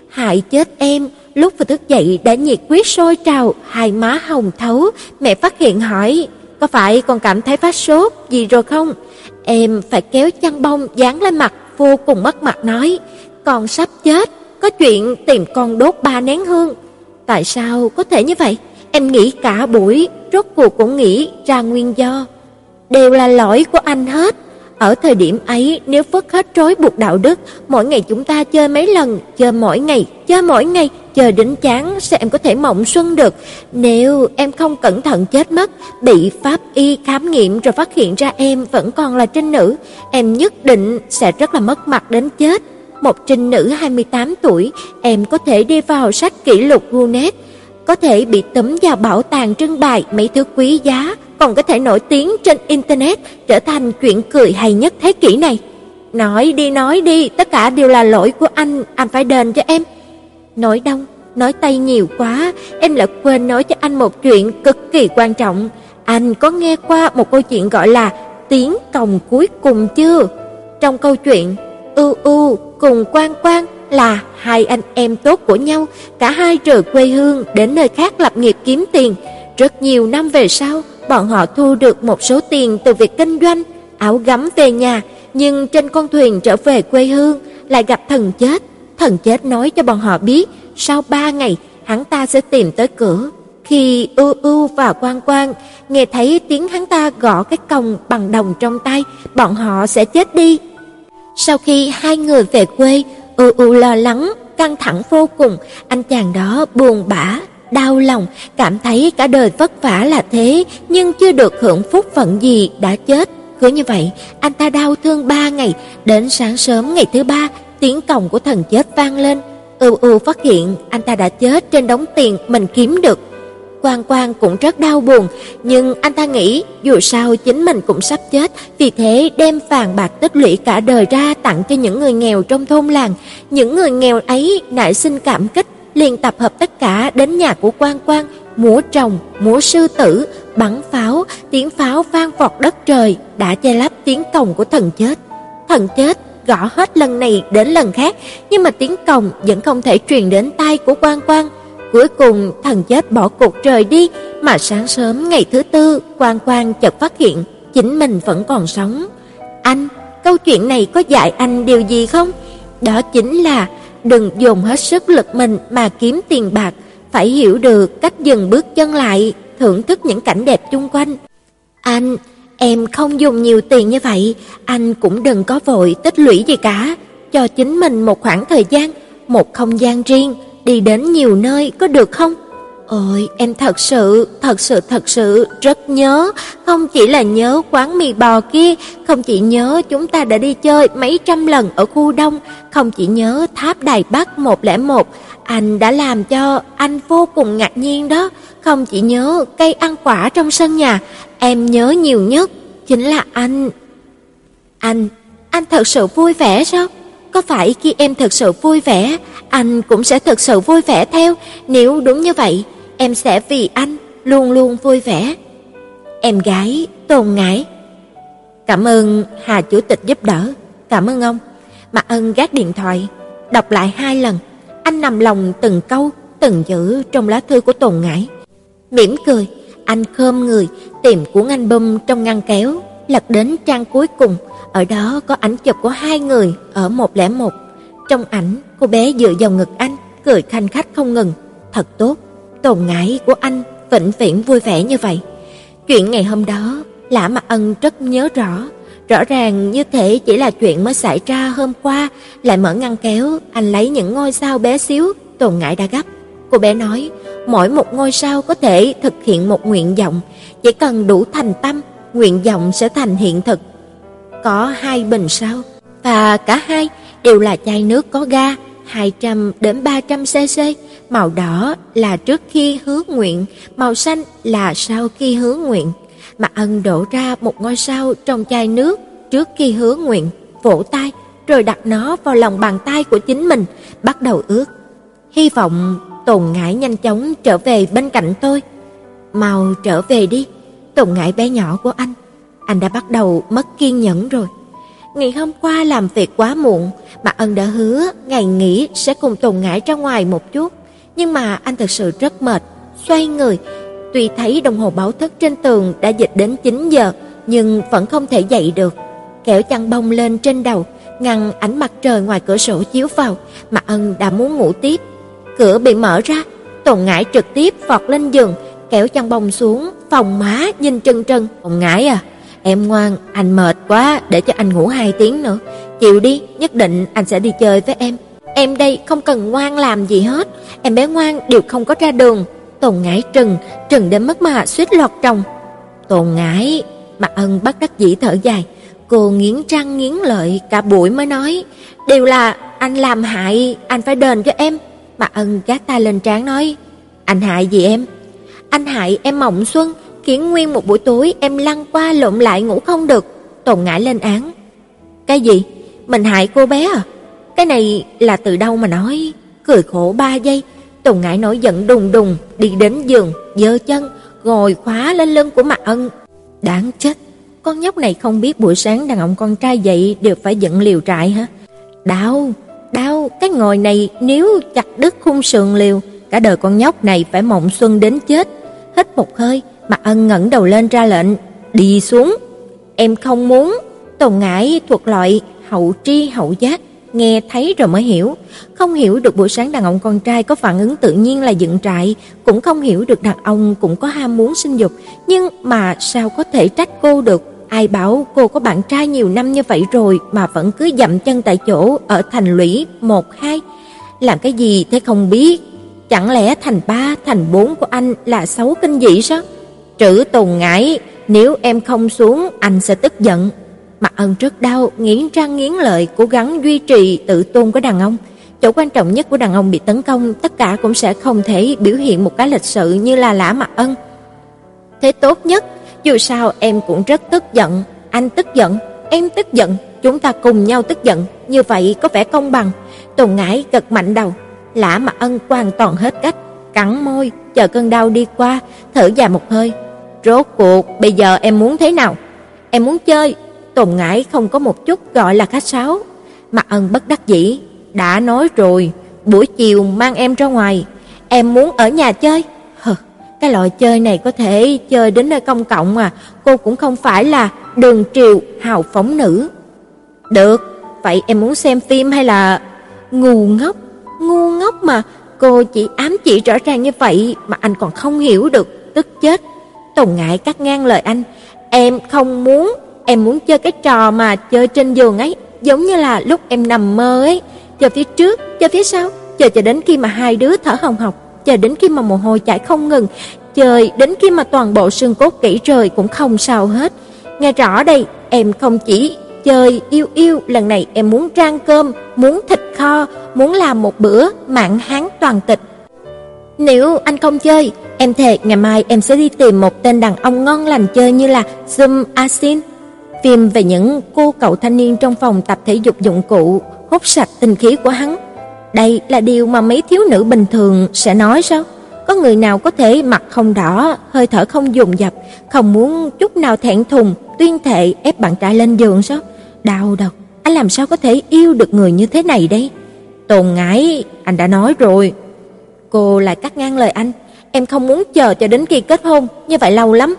Hại chết em, lúc vừa thức dậy đã nhiệt huyết sôi trào, hai má hồng thấu, mẹ phát hiện hỏi, có phải con cảm thấy phát sốt gì rồi không? Em phải kéo chăn bông dán lên mặt, vô cùng mất mặt nói, con sắp chết, có chuyện tìm con đốt ba nén hương. Tại sao có thể như vậy? Em nghĩ cả buổi, rốt cuộc cũng nghĩ ra nguyên do. Đều là lỗi của anh hết. Ở thời điểm ấy, nếu phất hết trói buộc đạo đức, mỗi ngày chúng ta chơi mấy lần, chơi mỗi ngày, chơi mỗi ngày, chờ đến chán sẽ em có thể mộng xuân được. Nếu em không cẩn thận chết mất, bị pháp y khám nghiệm rồi phát hiện ra em vẫn còn là trinh nữ, em nhất định sẽ rất là mất mặt đến chết. Một trinh nữ 28 tuổi, em có thể đi vào sách kỷ lục Guinness, có thể bị tấm vào bảo tàng trưng bày mấy thứ quý giá, còn có thể nổi tiếng trên internet, trở thành chuyện cười hay nhất thế kỷ này. Nói đi nói đi, tất cả đều là lỗi của anh, anh phải đền cho em. Nói đông, nói tay nhiều quá, em lại quên nói cho anh một chuyện cực kỳ quan trọng. Anh có nghe qua một câu chuyện gọi là tiếng còng cuối cùng chưa? Trong câu chuyện, ưu ưu cùng quan quan là hai anh em tốt của nhau, cả hai rời quê hương đến nơi khác lập nghiệp kiếm tiền. Rất nhiều năm về sau, bọn họ thu được một số tiền từ việc kinh doanh, áo gấm về nhà, nhưng trên con thuyền trở về quê hương lại gặp thần chết. Thần chết nói cho bọn họ biết, sau ba ngày hắn ta sẽ tìm tới cửa. Khi ưu ưu và quan quan nghe thấy tiếng hắn ta gõ cái còng bằng đồng trong tay, bọn họ sẽ chết đi. Sau khi hai người về quê, ưu ưu lo lắng, căng thẳng vô cùng, anh chàng đó buồn bã, đau lòng, cảm thấy cả đời vất vả là thế, nhưng chưa được hưởng phúc phận gì đã chết. Cứ như vậy, anh ta đau thương ba ngày, đến sáng sớm ngày thứ ba, tiếng còng của thần chết vang lên. ưu ưu phát hiện anh ta đã chết trên đống tiền mình kiếm được. Quan Quan cũng rất đau buồn, nhưng anh ta nghĩ dù sao chính mình cũng sắp chết, vì thế đem vàng bạc tích lũy cả đời ra tặng cho những người nghèo trong thôn làng. Những người nghèo ấy nảy sinh cảm kích, liền tập hợp tất cả đến nhà của Quan Quan, múa trồng, múa sư tử, bắn pháo, tiếng pháo vang vọt đất trời đã che lấp tiếng cồng của thần chết. Thần chết gõ hết lần này đến lần khác, nhưng mà tiếng cồng vẫn không thể truyền đến tai của Quan Quan. Cuối cùng thần chết bỏ cuộc rời đi, mà sáng sớm ngày thứ tư, Quan Quan chợt phát hiện chính mình vẫn còn sống. Anh, câu chuyện này có dạy anh điều gì không? Đó chính là đừng dùng hết sức lực mình mà kiếm tiền bạc, phải hiểu được cách dừng bước chân lại, thưởng thức những cảnh đẹp xung quanh. Anh, em không dùng nhiều tiền như vậy, anh cũng đừng có vội tích lũy gì cả, cho chính mình một khoảng thời gian, một không gian riêng, đi đến nhiều nơi có được không? Ôi, em thật sự, thật sự, thật sự rất nhớ, không chỉ là nhớ quán mì bò kia, không chỉ nhớ chúng ta đã đi chơi mấy trăm lần ở khu đông, không chỉ nhớ tháp Đài Bắc 101, anh đã làm cho anh vô cùng ngạc nhiên đó, không chỉ nhớ cây ăn quả trong sân nhà, em nhớ nhiều nhất chính là anh. Anh, anh thật sự vui vẻ sao? Có phải khi em thật sự vui vẻ, anh cũng sẽ thật sự vui vẻ theo, nếu đúng như vậy, em sẽ vì anh luôn luôn vui vẻ. Em gái Tôn Ngải. Cảm ơn Hà chủ tịch giúp đỡ, cảm ơn ông. Mạc Ân gác điện thoại, đọc lại hai lần, anh nằm lòng từng câu, từng chữ trong lá thư của Tôn Ngải. Mỉm cười, anh khom người, tìm cuốn album trong ngăn kéo, lật đến trang cuối cùng, ở đó có ảnh chụp của hai người ở 101. Trong ảnh, cô bé dựa vào ngực anh, cười khanh khách không ngừng. Thật tốt, tồn ngãi của anh vĩnh viễn vui vẻ như vậy. Chuyện ngày hôm đó, Lã Mặc Ân rất nhớ rõ. Rõ ràng như thể chỉ là chuyện mới xảy ra hôm qua, lại mở ngăn kéo, anh lấy những ngôi sao bé xíu, tồn ngãi đã gấp. Cô bé nói, mỗi một ngôi sao có thể thực hiện một nguyện vọng, chỉ cần đủ thành tâm, nguyện vọng sẽ thành hiện thực. Có hai bình sao, và cả hai đều là chai nước có ga 200 đến 300 cc, màu đỏ là trước khi hứa nguyện, màu xanh là sau khi hứa nguyện. Mà ân đổ ra một ngôi sao trong chai nước trước khi hứa nguyện, vỗ tay rồi đặt nó vào lòng bàn tay của chính mình, bắt đầu ước. Hy vọng Tồn Ngải nhanh chóng trở về bên cạnh tôi. Mau trở về đi, Tồn ngại bé nhỏ của anh. Anh đã bắt đầu mất kiên nhẫn rồi. Ngày hôm qua làm việc quá muộn, mà Ân đã hứa ngày nghỉ sẽ cùng Tồn Ngải ra ngoài một chút, nhưng mà anh thật sự rất mệt, xoay người, tuy thấy đồng hồ báo thức trên tường đã dịch đến 9 giờ, nhưng vẫn không thể dậy được. Kéo chăn bông lên trên đầu, ngăn ánh mặt trời ngoài cửa sổ chiếu vào, mà Ân đã muốn ngủ tiếp. Cửa bị mở ra, Tồn Ngải trực tiếp vọt lên giường, kéo chăn bông xuống, phòng má nhìn trân trân. "Tồn Ngải à, em ngoan, anh mệt quá, để cho anh ngủ hai tiếng nữa. Chịu đi, nhất định anh sẽ đi chơi với em. Em đây không cần ngoan làm gì hết, em bé ngoan đều không có ra đường." Tồn Ngải trừng, trừng đến mất mà suýt lọt trong. Tồn Ngải, Mặt Ân bắt đắc dĩ thở dài, cô nghiến răng nghiến lợi cả buổi mới nói, "Đều là anh làm hại, anh phải đền cho em." Mặt Ân gác tay lên trán nói, "Anh hại gì em?" "Anh hại em mộng xuân, khiến nguyên một buổi tối em lăn qua lộn lại ngủ không được." Tồn Ngải lên án. "Cái gì? Mình hại cô bé à? Cái này là từ đâu mà nói?" Cười khổ ba giây, Tồn Ngải nổi giận đùng đùng đi đến giường, giơ chân ngồi khóa lên lưng của Mạc Ân. Đáng chết, con nhóc này không biết buổi sáng đàn ông con trai dậy đều phải giận liều trại hả? Đau, đau, cái ngồi này nếu chặt đứt khung sườn liều, cả đời con nhóc này phải mộng xuân đến chết. Hít một hơi, Mạc Ân ngẩng đầu lên ra lệnh, đi xuống. Em không muốn. Tồn Ngải thuộc loại hậu tri hậu giác, nghe thấy rồi mới hiểu, không hiểu được buổi sáng đàn ông con trai có phản ứng tự nhiên là dựng trại, cũng không hiểu được đàn ông cũng có ham muốn sinh dục, nhưng mà sao có thể trách cô được? Ai bảo cô có bạn trai nhiều năm như vậy rồi mà vẫn cứ dậm chân tại chỗ ở thành lũy 1 2, làm cái gì thế không biết? Chẳng lẽ thành ba thành bốn của anh là xấu kinh dị sao? Trữ Tùng Ngải, nếu em không xuống anh sẽ tức giận. Mặt Ân rất đau, nghiến răng nghiến lợi cố gắng duy trì tự tôn của đàn ông. chỗ quan trọng nhất của đàn ông bị tấn công, tất cả cũng sẽ không thể biểu hiện một cái lịch sự như là Lã Mặc Ân. Thế tốt nhất, dù sao em cũng rất tức giận, anh tức giận, em tức giận, chúng ta cùng nhau tức giận, như vậy có vẻ công bằng. Tùng Ngải gật mạnh đầu, Lã Mặc Ân hoàn toàn hết cách, cắn môi, chờ cơn đau đi qua, thở dài một hơi. Rốt cuộc bây giờ em muốn thế nào? Em muốn chơi. Tồn Ngải không có một chút gọi là khách sáo. Mặc Ân bất đắc dĩ, đã nói rồi, buổi chiều mang em ra ngoài, em muốn ở nhà chơi. Hừ, cái loại chơi này có thể chơi đến nơi công cộng à, cô cũng không phải là đường triều hào phóng nữ. Được, vậy em muốn xem phim hay là ngu ngốc? Ngu ngốc mà, cô chỉ ám chỉ rõ ràng như vậy mà anh còn không hiểu được, tức chết. Tùng Ngại cắt ngang lời anh, em không muốn, em muốn chơi cái trò mà chơi trên giường ấy, giống như là lúc em nằm mơ ấy, chờ phía trước, chờ phía sau, chờ cho đến khi mà hai đứa thở hồng hộc, chờ đến khi mà mồ hôi chảy không ngừng, chờ đến khi mà toàn bộ xương cốt kỹ rời cũng không sao hết. Nghe rõ đây, em không chỉ chơi yêu yêu, lần này em muốn rang cơm, muốn thịt kho, muốn làm một bữa mặn hán toàn tịch. Nếu anh không chơi, em thề ngày mai em sẽ đi tìm một tên đàn ông ngon lành chơi như là Zum Asin. Phim về những cô cậu thanh niên trong phòng tập thể dục dụng cụ hút sạch tinh khí của hắn. Đây là điều mà mấy thiếu nữ bình thường sẽ nói sao? Có người nào có thể mặt không đỏ, hơi thở không dồn dập, không muốn chút nào thẹn thùng, tuyên thệ ép bạn trai lên giường sao? Đau đầu, anh làm sao có thể yêu được người như thế này đây? Tồn ngãi, anh đã nói rồi. Cô lại cắt ngang lời anh, em không muốn chờ cho đến khi kết hôn, như vậy lâu lắm.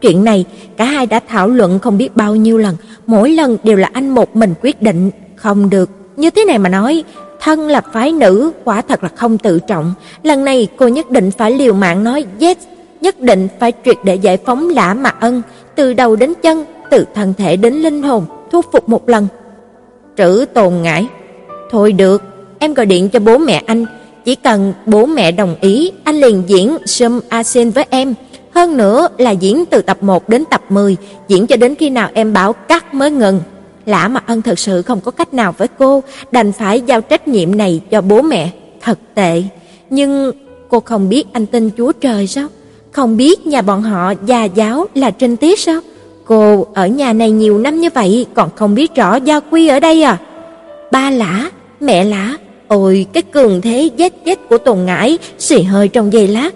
Chuyện này cả hai đã thảo luận không biết bao nhiêu lần, mỗi lần đều là anh một mình quyết định, không được, như thế này mà nói, thân là phái nữ, quả thật là không tự trọng. Lần này cô nhất định phải liều mạng nói yes, nhất định phải triệt để giải phóng Lã mà Ân, từ đầu đến chân, từ thân thể đến linh hồn, thu phục một lần. Trữ tồn ngại. Thôi được, em gọi điện cho bố mẹ anh, chỉ cần bố mẹ đồng ý, anh liền diễn Sum Asen với em. Hơn nữa là diễn từ tập 1 đến tập 10, diễn cho đến khi nào em bảo cắt mới ngừng. Lã Mặc Ân thật sự không có cách nào với cô, đành phải giao trách nhiệm này cho bố mẹ. Thật tệ, nhưng cô không biết anh tin Chúa Trời sao? Không biết nhà bọn họ già giáo là trinh tiết sao? Cô ở nhà này nhiều năm như vậy còn không biết rõ gia quy ở đây à? Ba lã, mẹ lã, ôi cái cường thế dết dết của Tồn ngãi xì hơi trong giây lát,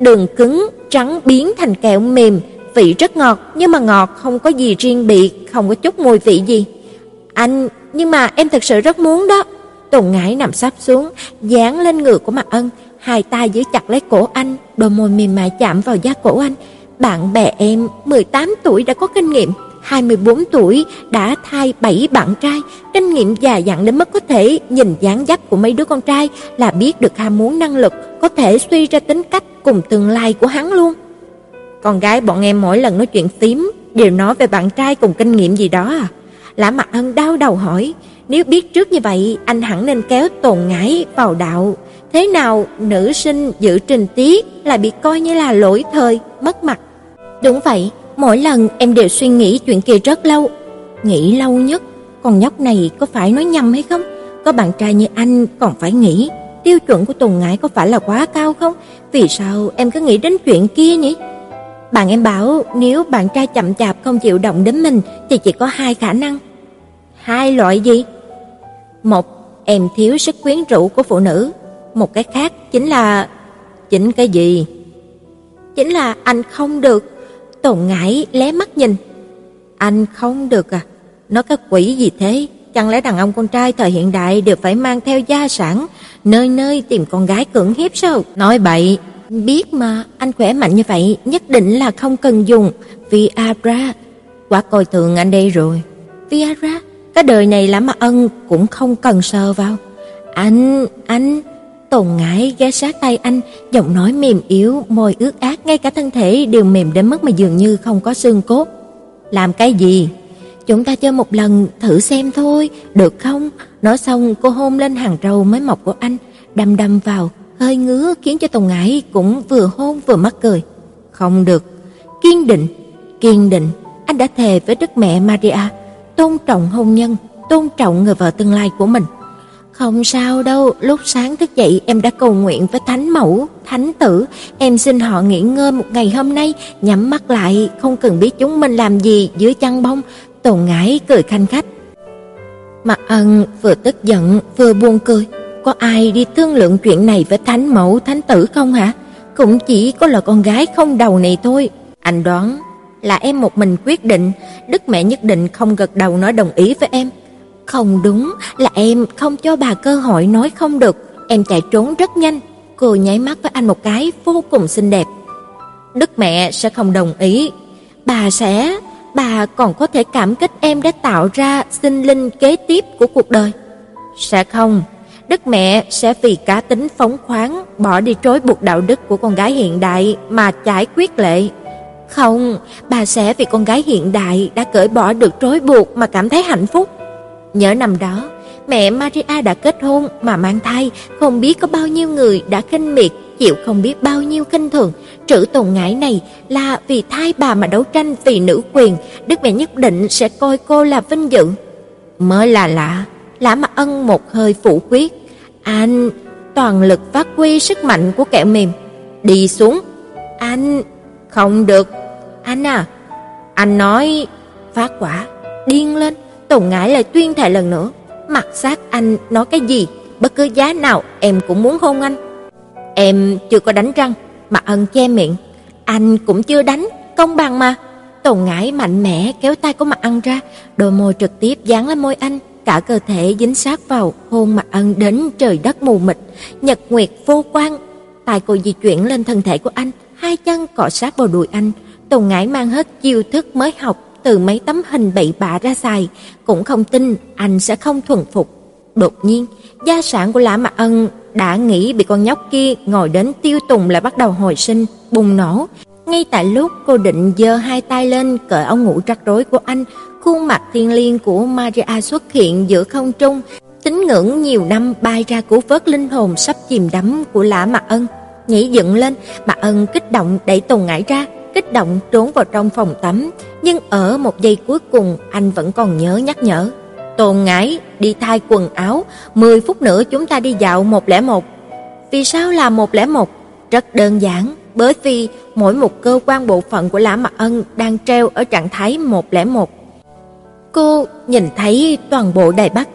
đường cứng trắng biến thành kẹo mềm, vị rất ngọt, nhưng mà ngọt không có gì riêng biệt, không có chút mùi vị gì. Anh, nhưng mà em thật sự rất muốn đó. Tồn Ngãi nằm sắp xuống, dán lên người của Mạc Ân, hai tay giữ chặt lấy cổ anh, đôi môi mềm mại chạm vào da cổ anh. Bạn bè em 18 tuổi đã có kinh nghiệm, 24 tuổi đã thai 7 bạn trai, kinh nghiệm già dặn đến mức có thể nhìn dáng dấp của mấy đứa con trai là biết được ham muốn năng lực, có thể suy ra tính cách cùng tương lai của hắn luôn. Con gái bọn em mỗi lần nói chuyện phím đều nói về bạn trai cùng kinh nghiệm gì đó à? Lã Mặc Ân đau đầu hỏi, nếu biết trước như vậy, anh hẳn nên kéo Tồn Ngải vào đạo. Thế nào nữ sinh giữ trình tiết lại bị coi như là lỗi thời, mất mặt. Đúng vậy, mỗi lần em đều suy nghĩ chuyện kia rất lâu. Nghĩ lâu nhất, con nhóc này có phải nói nhầm hay không? Có bạn trai như anh còn phải nghĩ, tiêu chuẩn của Tùng Ngải có phải là quá cao không? Vì sao em cứ nghĩ đến chuyện kia nhỉ? Bạn em bảo nếu bạn trai chậm chạp không chịu động đến mình thì chỉ có hai khả năng. Hai loại gì? Một, em thiếu sức quyến rũ của phụ nữ. Một cái khác chính là... Chính cái gì? Chính là anh không được. Tồn Ngãi lé mắt nhìn. Anh không được à? nói cái quỷ gì thế? Chẳng lẽ đàn ông con trai thời hiện đại đều phải mang theo gia sản, nơi nơi tìm con gái cưỡng hiếp sao? Nói bậy, Biết mà, anh khỏe mạnh như vậy, nhất định là không cần dùng Viagra. Quá coi thường anh đây rồi. Viagra? Cái đời này lắm mà ân cũng không cần sờ vào. Anh, anh... Tồn ngải ghé sát tay anh, giọng nói mềm yếu, môi ướt át, ngay cả thân thể đều mềm đến mức mà dường như không có xương cốt. Làm cái gì? Chúng ta chơi một lần thử xem thôi, được không? Nói xong cô hôn lên hàng râu mới mọc của anh, đâm đâm vào, hơi ngứa khiến cho Tùng Ngải cũng vừa hôn vừa mắc cười. Không được, kiên định, kiên định, anh đã thề với Đức Mẹ Maria, tôn trọng hôn nhân, tôn trọng người vợ tương lai của mình. Không sao đâu, lúc sáng thức dậy em đã cầu nguyện với Thánh Mẫu, Thánh Tử, em xin họ nghỉ ngơi một ngày hôm nay, nhắm mắt lại, không cần biết chúng mình làm gì dưới chăn bông. Tồn Ngải cười khanh khách. Mặt Ân vừa tức giận vừa buồn cười, có ai đi thương lượng chuyện này với Thánh Mẫu, Thánh Tử không hả? Cũng chỉ có là con gái không đầu này thôi. Anh đoán là em một mình quyết định, Đức mẹ nhất định không gật đầu nói đồng ý với em. Không đúng, là em không cho bà cơ hội nói không được, em chạy trốn rất nhanh. Cô nháy mắt với anh một cái vô cùng xinh đẹp. Đức mẹ sẽ không đồng ý. Bà sẽ, bà còn có thể cảm kích em đã tạo ra sinh linh kế tiếp của cuộc đời. Sẽ không, Đức mẹ sẽ vì cá tính phóng khoáng bỏ đi trói buộc đạo đức của con gái hiện đại mà trái quyết lệ. Không, bà sẽ vì con gái hiện đại đã cởi bỏ được trói buộc mà cảm thấy hạnh phúc. Nhớ năm đó, mẹ Maria đã kết hôn mà mang thai, không biết có bao nhiêu người đã khinh miệt, chịu không biết bao nhiêu khinh thường. Trữ tồn Ngãi này là vì thai bà mà đấu tranh vì nữ quyền, Đức mẹ nhất định sẽ coi cô là vinh dự. Mới là lạ, Lã mà Ân một hơi phủ quyết, anh toàn lực phát huy sức mạnh của kẹo mềm, đi xuống. Anh không được. Anh à, anh nói phát quả điên lên. Tổng Ngải lại tuyên thệ lần nữa, mặt sát anh nói cái gì, bất cứ giá nào em cũng muốn hôn anh. Em chưa có đánh răng, mà ân che miệng, anh cũng chưa đánh, công bằng mà. Tổng Ngải mạnh mẽ kéo tay của Mặt Ân ra, đôi môi trực tiếp dán lên môi anh, cả cơ thể dính sát vào, hôn Mặt Ân đến trời đất mù mịt, nhật nguyệt vô quang. Tay cô di chuyển lên thân thể của anh, hai chân cọ sát vào đùi anh. Tùng Ngải mang hết chiêu thức mới học từ mấy tấm hình bậy bạ ra xài, cũng không tin anh sẽ không thuần phục. Đột nhiên, gia sản của Lã Mạc Ân đã nghĩ bị con nhóc kia ngồi đến tiêu tùng lại bắt đầu hồi sinh, bùng nổ. Ngay tại lúc cô định giơ hai tay lên cởi áo ngủ rắc rối của anh, khuôn mặt thiên liêng của Maria xuất hiện giữa không trung, tín ngưỡng nhiều năm bay ra cứu vớt linh hồn sắp chìm đắm của Lã Mạc Ân. Nhảy dựng lên, Mạc Ân kích động đẩy Tùng Ngải ra, kích động trốn vào trong phòng tắm, nhưng ở một giây cuối cùng anh vẫn còn nhớ nhắc nhở. Tôn Ngải, đi thay quần áo, 10 phút nữa chúng ta đi dạo 101. Vì sao là 101? Rất đơn giản, bởi vì mỗi một cơ quan bộ phận của Lã Mạc Ân đang treo ở trạng thái 101. Cô nhìn thấy toàn bộ Đài Bắc,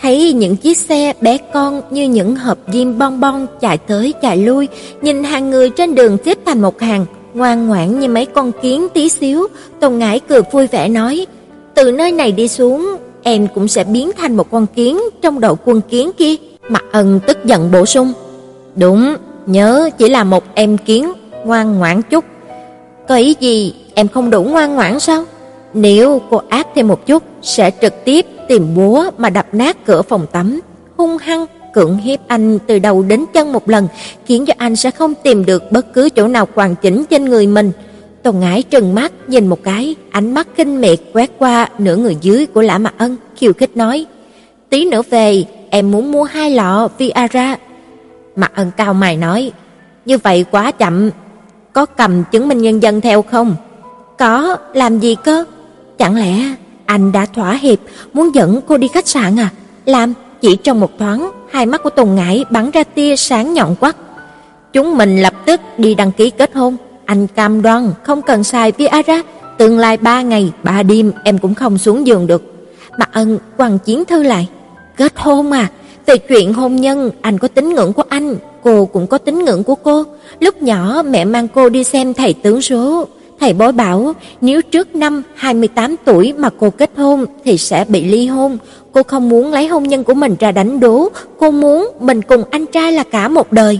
thấy những chiếc xe bé con như những hộp diêm bon bon chạy tới chạy lui, nhìn hàng người trên đường xếp thành một hàng, ngoan ngoãn như mấy con kiến tí xíu, Tôn Ngải cười vui vẻ nói, từ nơi này đi xuống, em cũng sẽ biến thành một con kiến trong đội quân kiến kia. Mặt ân tức giận bổ sung, đúng, nhớ chỉ là một em kiến, ngoan ngoãn chút. Có ý gì, em không đủ ngoan ngoãn sao? Nếu cô ác thêm một chút, sẽ trực tiếp tìm búa mà đập nát cửa phòng tắm, hung hăng cưỡng hiếp anh từ đầu đến chân một lần, khiến cho anh sẽ không tìm được bất cứ chỗ nào hoàn chỉnh trên người mình. Tôn Ngải trừng mắt nhìn một cái, ánh mắt kinh miệt quét qua nửa người dưới của Lã Mạc Ân, khiêu khích nói: "Tí nữa về, em muốn mua hai lọ Viagra." Mạc Ân cao mày nói: "Như vậy quá chậm, có cầm chứng minh nhân dân theo không?" "Có, làm gì cơ? Chẳng lẽ anh đã thỏa hiệp muốn dẫn cô đi khách sạn à? Làm chỉ trong một thoáng, hai mắt của Tùng Ngải bắn ra tia sáng nhọn quắc. Chúng mình lập tức đi đăng ký kết hôn, anh cam đoan không cần xài Viagra, tương lai ba ngày ba đêm em cũng không xuống giường được. Mạc Ân quăng chiến thư lại. Kết hôn à? Về chuyện hôn nhân, anh có tín ngưỡng của anh, cô cũng có tín ngưỡng của cô. Lúc nhỏ mẹ mang cô đi xem thầy tướng số, Thầy bói bảo nếu trước năm 28 tuổi mà cô kết hôn thì sẽ bị ly hôn. Cô không muốn lấy hôn nhân của mình ra đánh đố, cô muốn mình cùng anh trai là cả một đời.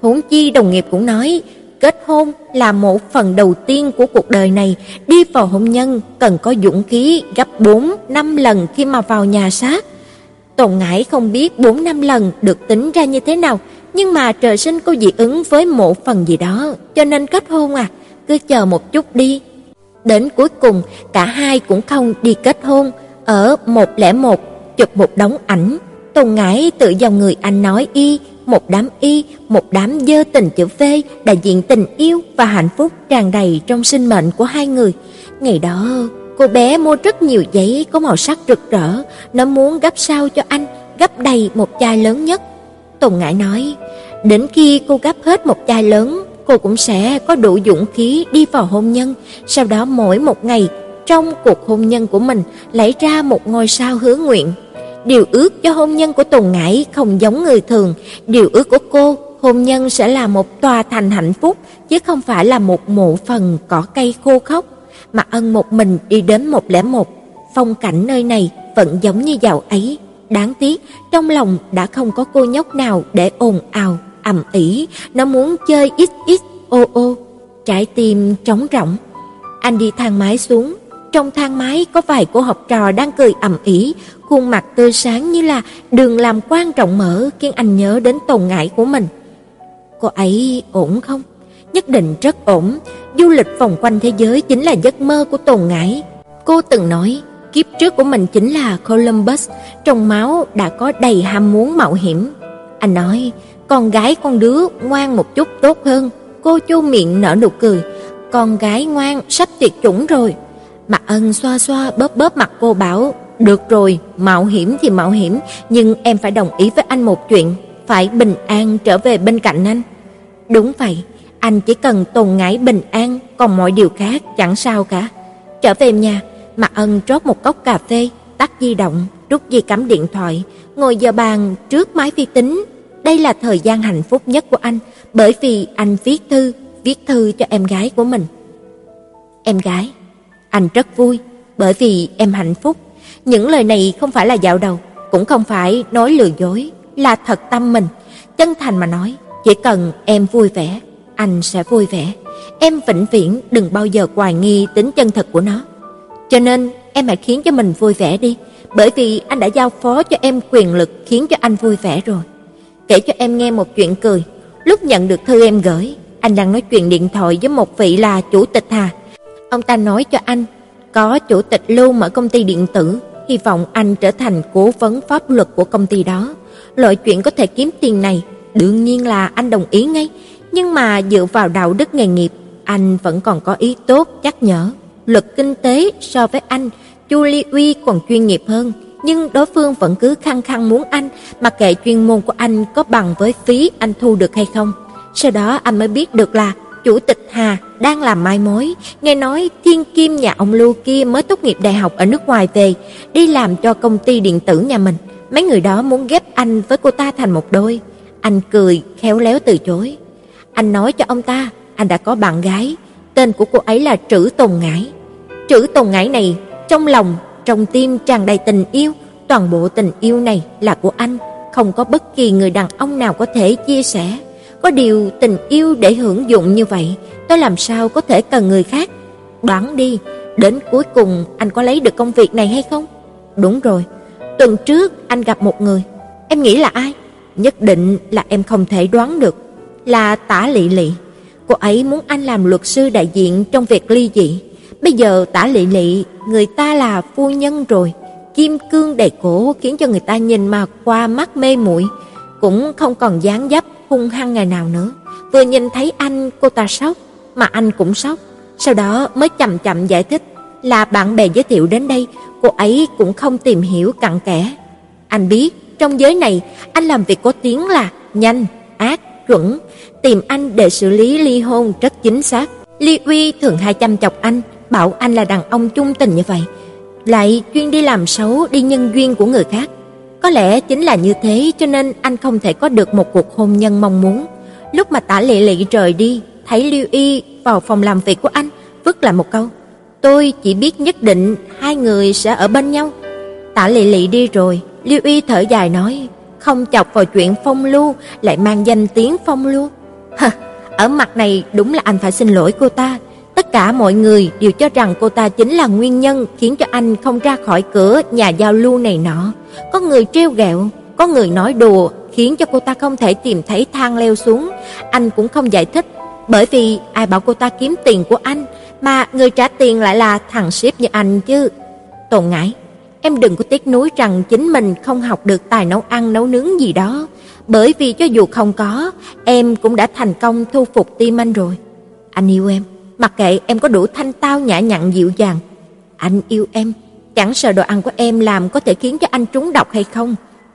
Huống chi đồng nghiệp cũng nói, kết hôn là một phần đầu tiên của cuộc đời này, đi vào hôn nhân cần có dũng khí gấp 4 5 lần khi mà vào nhà xác. Tồn Ngải không biết 4 5 lần được tính ra như thế nào, nhưng mà trời sinh cô dị ứng với một phần gì đó, cho nên kết hôn à cứ chờ một chút đi. Đến cuối cùng, cả hai cũng không đi kết hôn, ở 101 chụp một đống ảnh, Tùng Ngải tự dòng người anh nói y, một đám y, một đám dơ tình chữ V, đại diện tình yêu và hạnh phúc tràn đầy trong sinh mệnh của hai người. Ngày đó, cô bé mua rất nhiều giấy có màu sắc rực rỡ, nó muốn gấp sao cho anh, gấp đầy một chai lớn nhất. Tùng Ngải nói, đến khi cô gấp hết một chai lớn, cô cũng sẽ có đủ dũng khí đi vào hôn nhân, sau đó mỗi một ngày trong cuộc hôn nhân của mình lấy ra một ngôi sao hứa nguyện. Điều ước cho hôn nhân của Tùng Ngải không giống người thường, điều ước của cô hôn nhân sẽ là một tòa thành hạnh phúc chứ không phải là một mộ phần cỏ cây khô khốc. Mà Ân một mình đi đến một lẻ một, phong cảnh nơi này vẫn giống như dạo ấy, đáng tiếc trong lòng đã không có cô nhóc nào để ồn ào, ầm ĩ, nó muốn chơi ít ít ô ô, trái tim trống rỗng. Anh đi thang máy xuống, trong thang máy có vài cô học trò đang cười ầm ĩ, khuôn mặt tươi sáng như là đường làm quan trọng mở khiến anh nhớ đến tồn ngại của mình. Cô ấy ổn không? Nhất định rất ổn, du lịch vòng quanh thế giới chính là giấc mơ của Tồn ngại. Cô từng nói, kiếp trước của mình chính là Columbus, trong máu đã có đầy ham muốn mạo hiểm. Anh nói, con gái con đứa ngoan một chút tốt hơn. Cô chu miệng nở nụ cười, con gái ngoan sắp tuyệt chủng rồi. Mạc Ân xoa xoa bóp bóp mặt cô bảo, được rồi, mạo hiểm thì mạo hiểm, nhưng em phải đồng ý với anh một chuyện, phải bình an trở về bên cạnh anh. Đúng vậy, anh chỉ cần tồn ngải bình an, còn mọi điều khác chẳng sao cả. Trở về nhà, Mạc Ân rót một cốc cà phê, tắt di động, rút dây cắm điện thoại, ngồi giờ bàn trước máy vi tính. Đây là thời gian hạnh phúc nhất của anh, bởi vì anh viết thư, viết thư cho em gái của mình. Em gái, anh rất vui, bởi vì em hạnh phúc. Những lời này không phải là dạo đầu, cũng không phải nói lừa dối, là thật tâm mình, chân thành mà nói, chỉ cần em vui vẻ, anh sẽ vui vẻ. Em vĩnh viễn đừng bao giờ hoài nghi tính chân thật của nó. Cho nên em hãy khiến cho mình vui vẻ đi, bởi vì anh đã giao phó cho em quyền lực khiến cho anh vui vẻ rồi. Kể cho em nghe một chuyện cười, lúc nhận được thư em gửi, anh đang nói chuyện điện thoại với một vị là chủ tịch Hà. Ông ta nói cho anh có chủ tịch Lưu mở công ty điện tử, hy vọng anh trở thành cố vấn pháp luật của công ty đó. Loại chuyện có thể kiếm tiền này, đương nhiên là anh đồng ý ngay, nhưng mà dựa vào đạo đức nghề nghiệp, anh vẫn còn có ý tốt nhắc nhở. Luật kinh tế so với anh, Chu Ly Uy còn chuyên nghiệp hơn, nhưng đối phương vẫn cứ khăng khăng muốn anh, mặc kệ chuyên môn của anh có bằng với phí anh thu được hay không. Sau đó anh mới biết được là chủ tịch Hà đang làm mai mối, nghe nói thiên kim nhà ông Lưu kia mới tốt nghiệp đại học ở nước ngoài về, đi làm cho công ty điện tử nhà mình. Mấy người đó muốn ghép anh với cô ta thành một đôi. Anh cười khéo léo từ chối. Anh nói cho ông ta, anh đã có bạn gái, tên của cô ấy là Trữ Tồn Ngải. Trữ Tồn Ngải này trong lòng, trong tim tràn đầy tình yêu, toàn bộ tình yêu này là của anh, không có bất kỳ người đàn ông nào có thể chia sẻ. Có điều tình yêu để hưởng dụng như vậy, tôi làm sao có thể cần người khác? Đoán đi, đến cuối cùng anh có lấy được công việc này hay không? Đúng rồi, tuần trước anh gặp một người, em nghĩ là ai? Nhất định là em không thể đoán được, là Tả Lệ Lệ. Cô ấy muốn anh làm luật sư đại diện trong việc ly dị. Bây giờ Tả Lệ Lệ, người ta là phu nhân rồi, kim cương đầy cổ khiến cho người ta nhìn mà qua mắt mê muội, cũng không còn dáng dấp hung hăng ngày nào nữa. Vừa nhìn thấy anh, cô ta sốc, mà anh cũng sốc. Sau đó mới chậm chậm giải thích là bạn bè giới thiệu đến đây, cô ấy cũng không tìm hiểu cặn kẽ. Anh biết, trong giới này, anh làm việc có tiếng là nhanh, ác, chuẩn, tìm anh để xử lý ly hôn rất chính xác. Ly Uy thường hay chăm chọc anh, bảo anh là đàn ông trung tình như vậy, lại chuyên đi làm xấu đi nhân duyên của người khác. Có lẽ chính là như thế cho nên anh không thể có được một cuộc hôn nhân mong muốn. Lúc mà Tả Lệ Lệ rời đi, thấy Lưu Y vào phòng làm việc của anh, vứt lại một câu: "Tôi chỉ biết nhất định hai người sẽ ở bên nhau." Tả Lệ Lệ đi rồi, Lưu Y thở dài nói: "Không chọc vào chuyện phong lưu, lại mang danh tiếng phong lưu." [LAUGHS] Hả, ở mặt này đúng là anh phải xin lỗi cô ta. Tất cả mọi người đều cho rằng cô ta chính là nguyên nhân khiến cho anh không ra khỏi cửa nhà giao lưu này nọ. Có người trêu ghẹo, có người nói đùa khiến cho cô ta không thể tìm thấy thang leo xuống. Anh cũng không giải thích, bởi vì ai bảo cô ta kiếm tiền của anh, mà người trả tiền lại là thằng ship như anh chứ. Tồn ngãi, em đừng có tiếc nuối rằng chính mình không học được tài nấu ăn nấu nướng gì đó, bởi vì cho dù không có, em cũng đã thành công thu phục tim anh rồi. Anh yêu em, mặc kệ em có đủ thanh tao nhã nhặn dịu dàng, anh yêu em, chẳng sợ đồ ăn của em làm có thể khiến cho anh trúng độc hay không.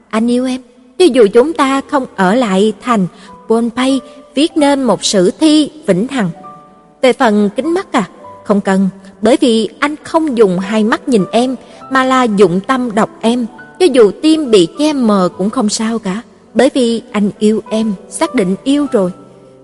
anh yêu em, cho dù chúng ta không ở lại thành Pompeii viết nên một sử thi vĩnh hằng. Về phần kính mắt à, không cần, bởi vì anh không dùng hai mắt nhìn em mà là dụng tâm đọc em, cho dù tim bị che mờ cũng không sao cả, bởi vì anh yêu em, xác định yêu rồi.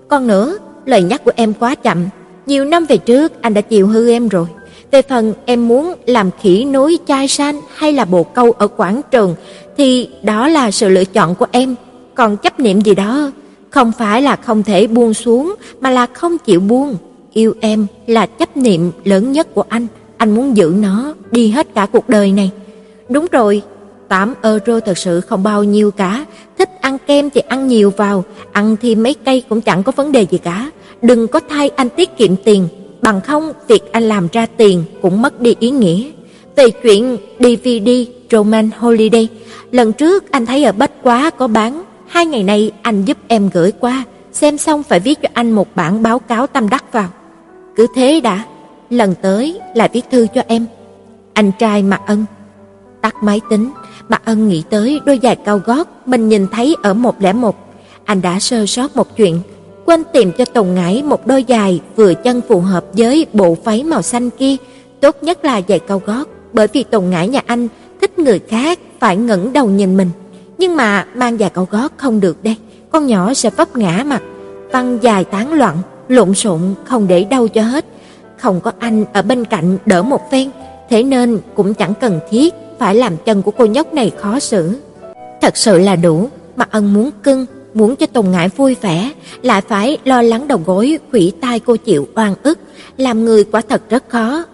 Còn nữa, lời nhắc của em quá chậm, nhiều năm về trước anh đã chiều hư em rồi. Về phần em muốn làm khỉ núi chai san hay là bồ câu ở quảng trường thì đó là sự lựa chọn của em, còn chấp niệm gì đó không phải là không thể buông xuống mà là không chịu buông. Yêu em là chấp niệm lớn nhất của anh, anh muốn giữ nó đi hết cả cuộc đời này. Đúng rồi, 8 euro thật sự không bao nhiêu cả, thích ăn kem thì ăn nhiều vào, ăn thêm mấy cây cũng chẳng có vấn đề gì cả. Đừng có thay anh tiết kiệm tiền, bằng không việc anh làm ra tiền cũng mất đi ý nghĩa. Về chuyện DVD Roman Holiday, lần trước anh thấy ở Bách Quá có bán, hai ngày nay anh giúp em gửi qua, xem xong phải viết cho anh một bản báo cáo tâm đắc vào. Cứ thế đã, lần tới lại viết thư cho em. Anh trai Mạc Ân tắt máy tính, Mạc Ân nghĩ tới đôi giày cao gót mình nhìn thấy ở 101. Anh đã sơ sót một chuyện, quên tìm cho Tùng Ngải một đôi giày vừa chân phù hợp với bộ váy màu xanh kia, tốt nhất là giày cao gót, bởi vì Tùng Ngải nhà anh thích người khác phải ngẩng đầu nhìn mình. Nhưng mà mang giày cao gót không được đây, con nhỏ sẽ vấp ngã mặt, văng dài tán loạn, lộn xộn không để đâu cho hết. Không có anh ở bên cạnh đỡ một phen, thế nên cũng chẳng cần thiết phải làm chân của cô nhóc này khó xử. Thật sự là đủ, mà ân muốn cưng, muốn cho Tùng Ngải vui vẻ, lại phải lo lắng đầu gối khủy tai cô chịu oan ức, làm người quả thật rất khó.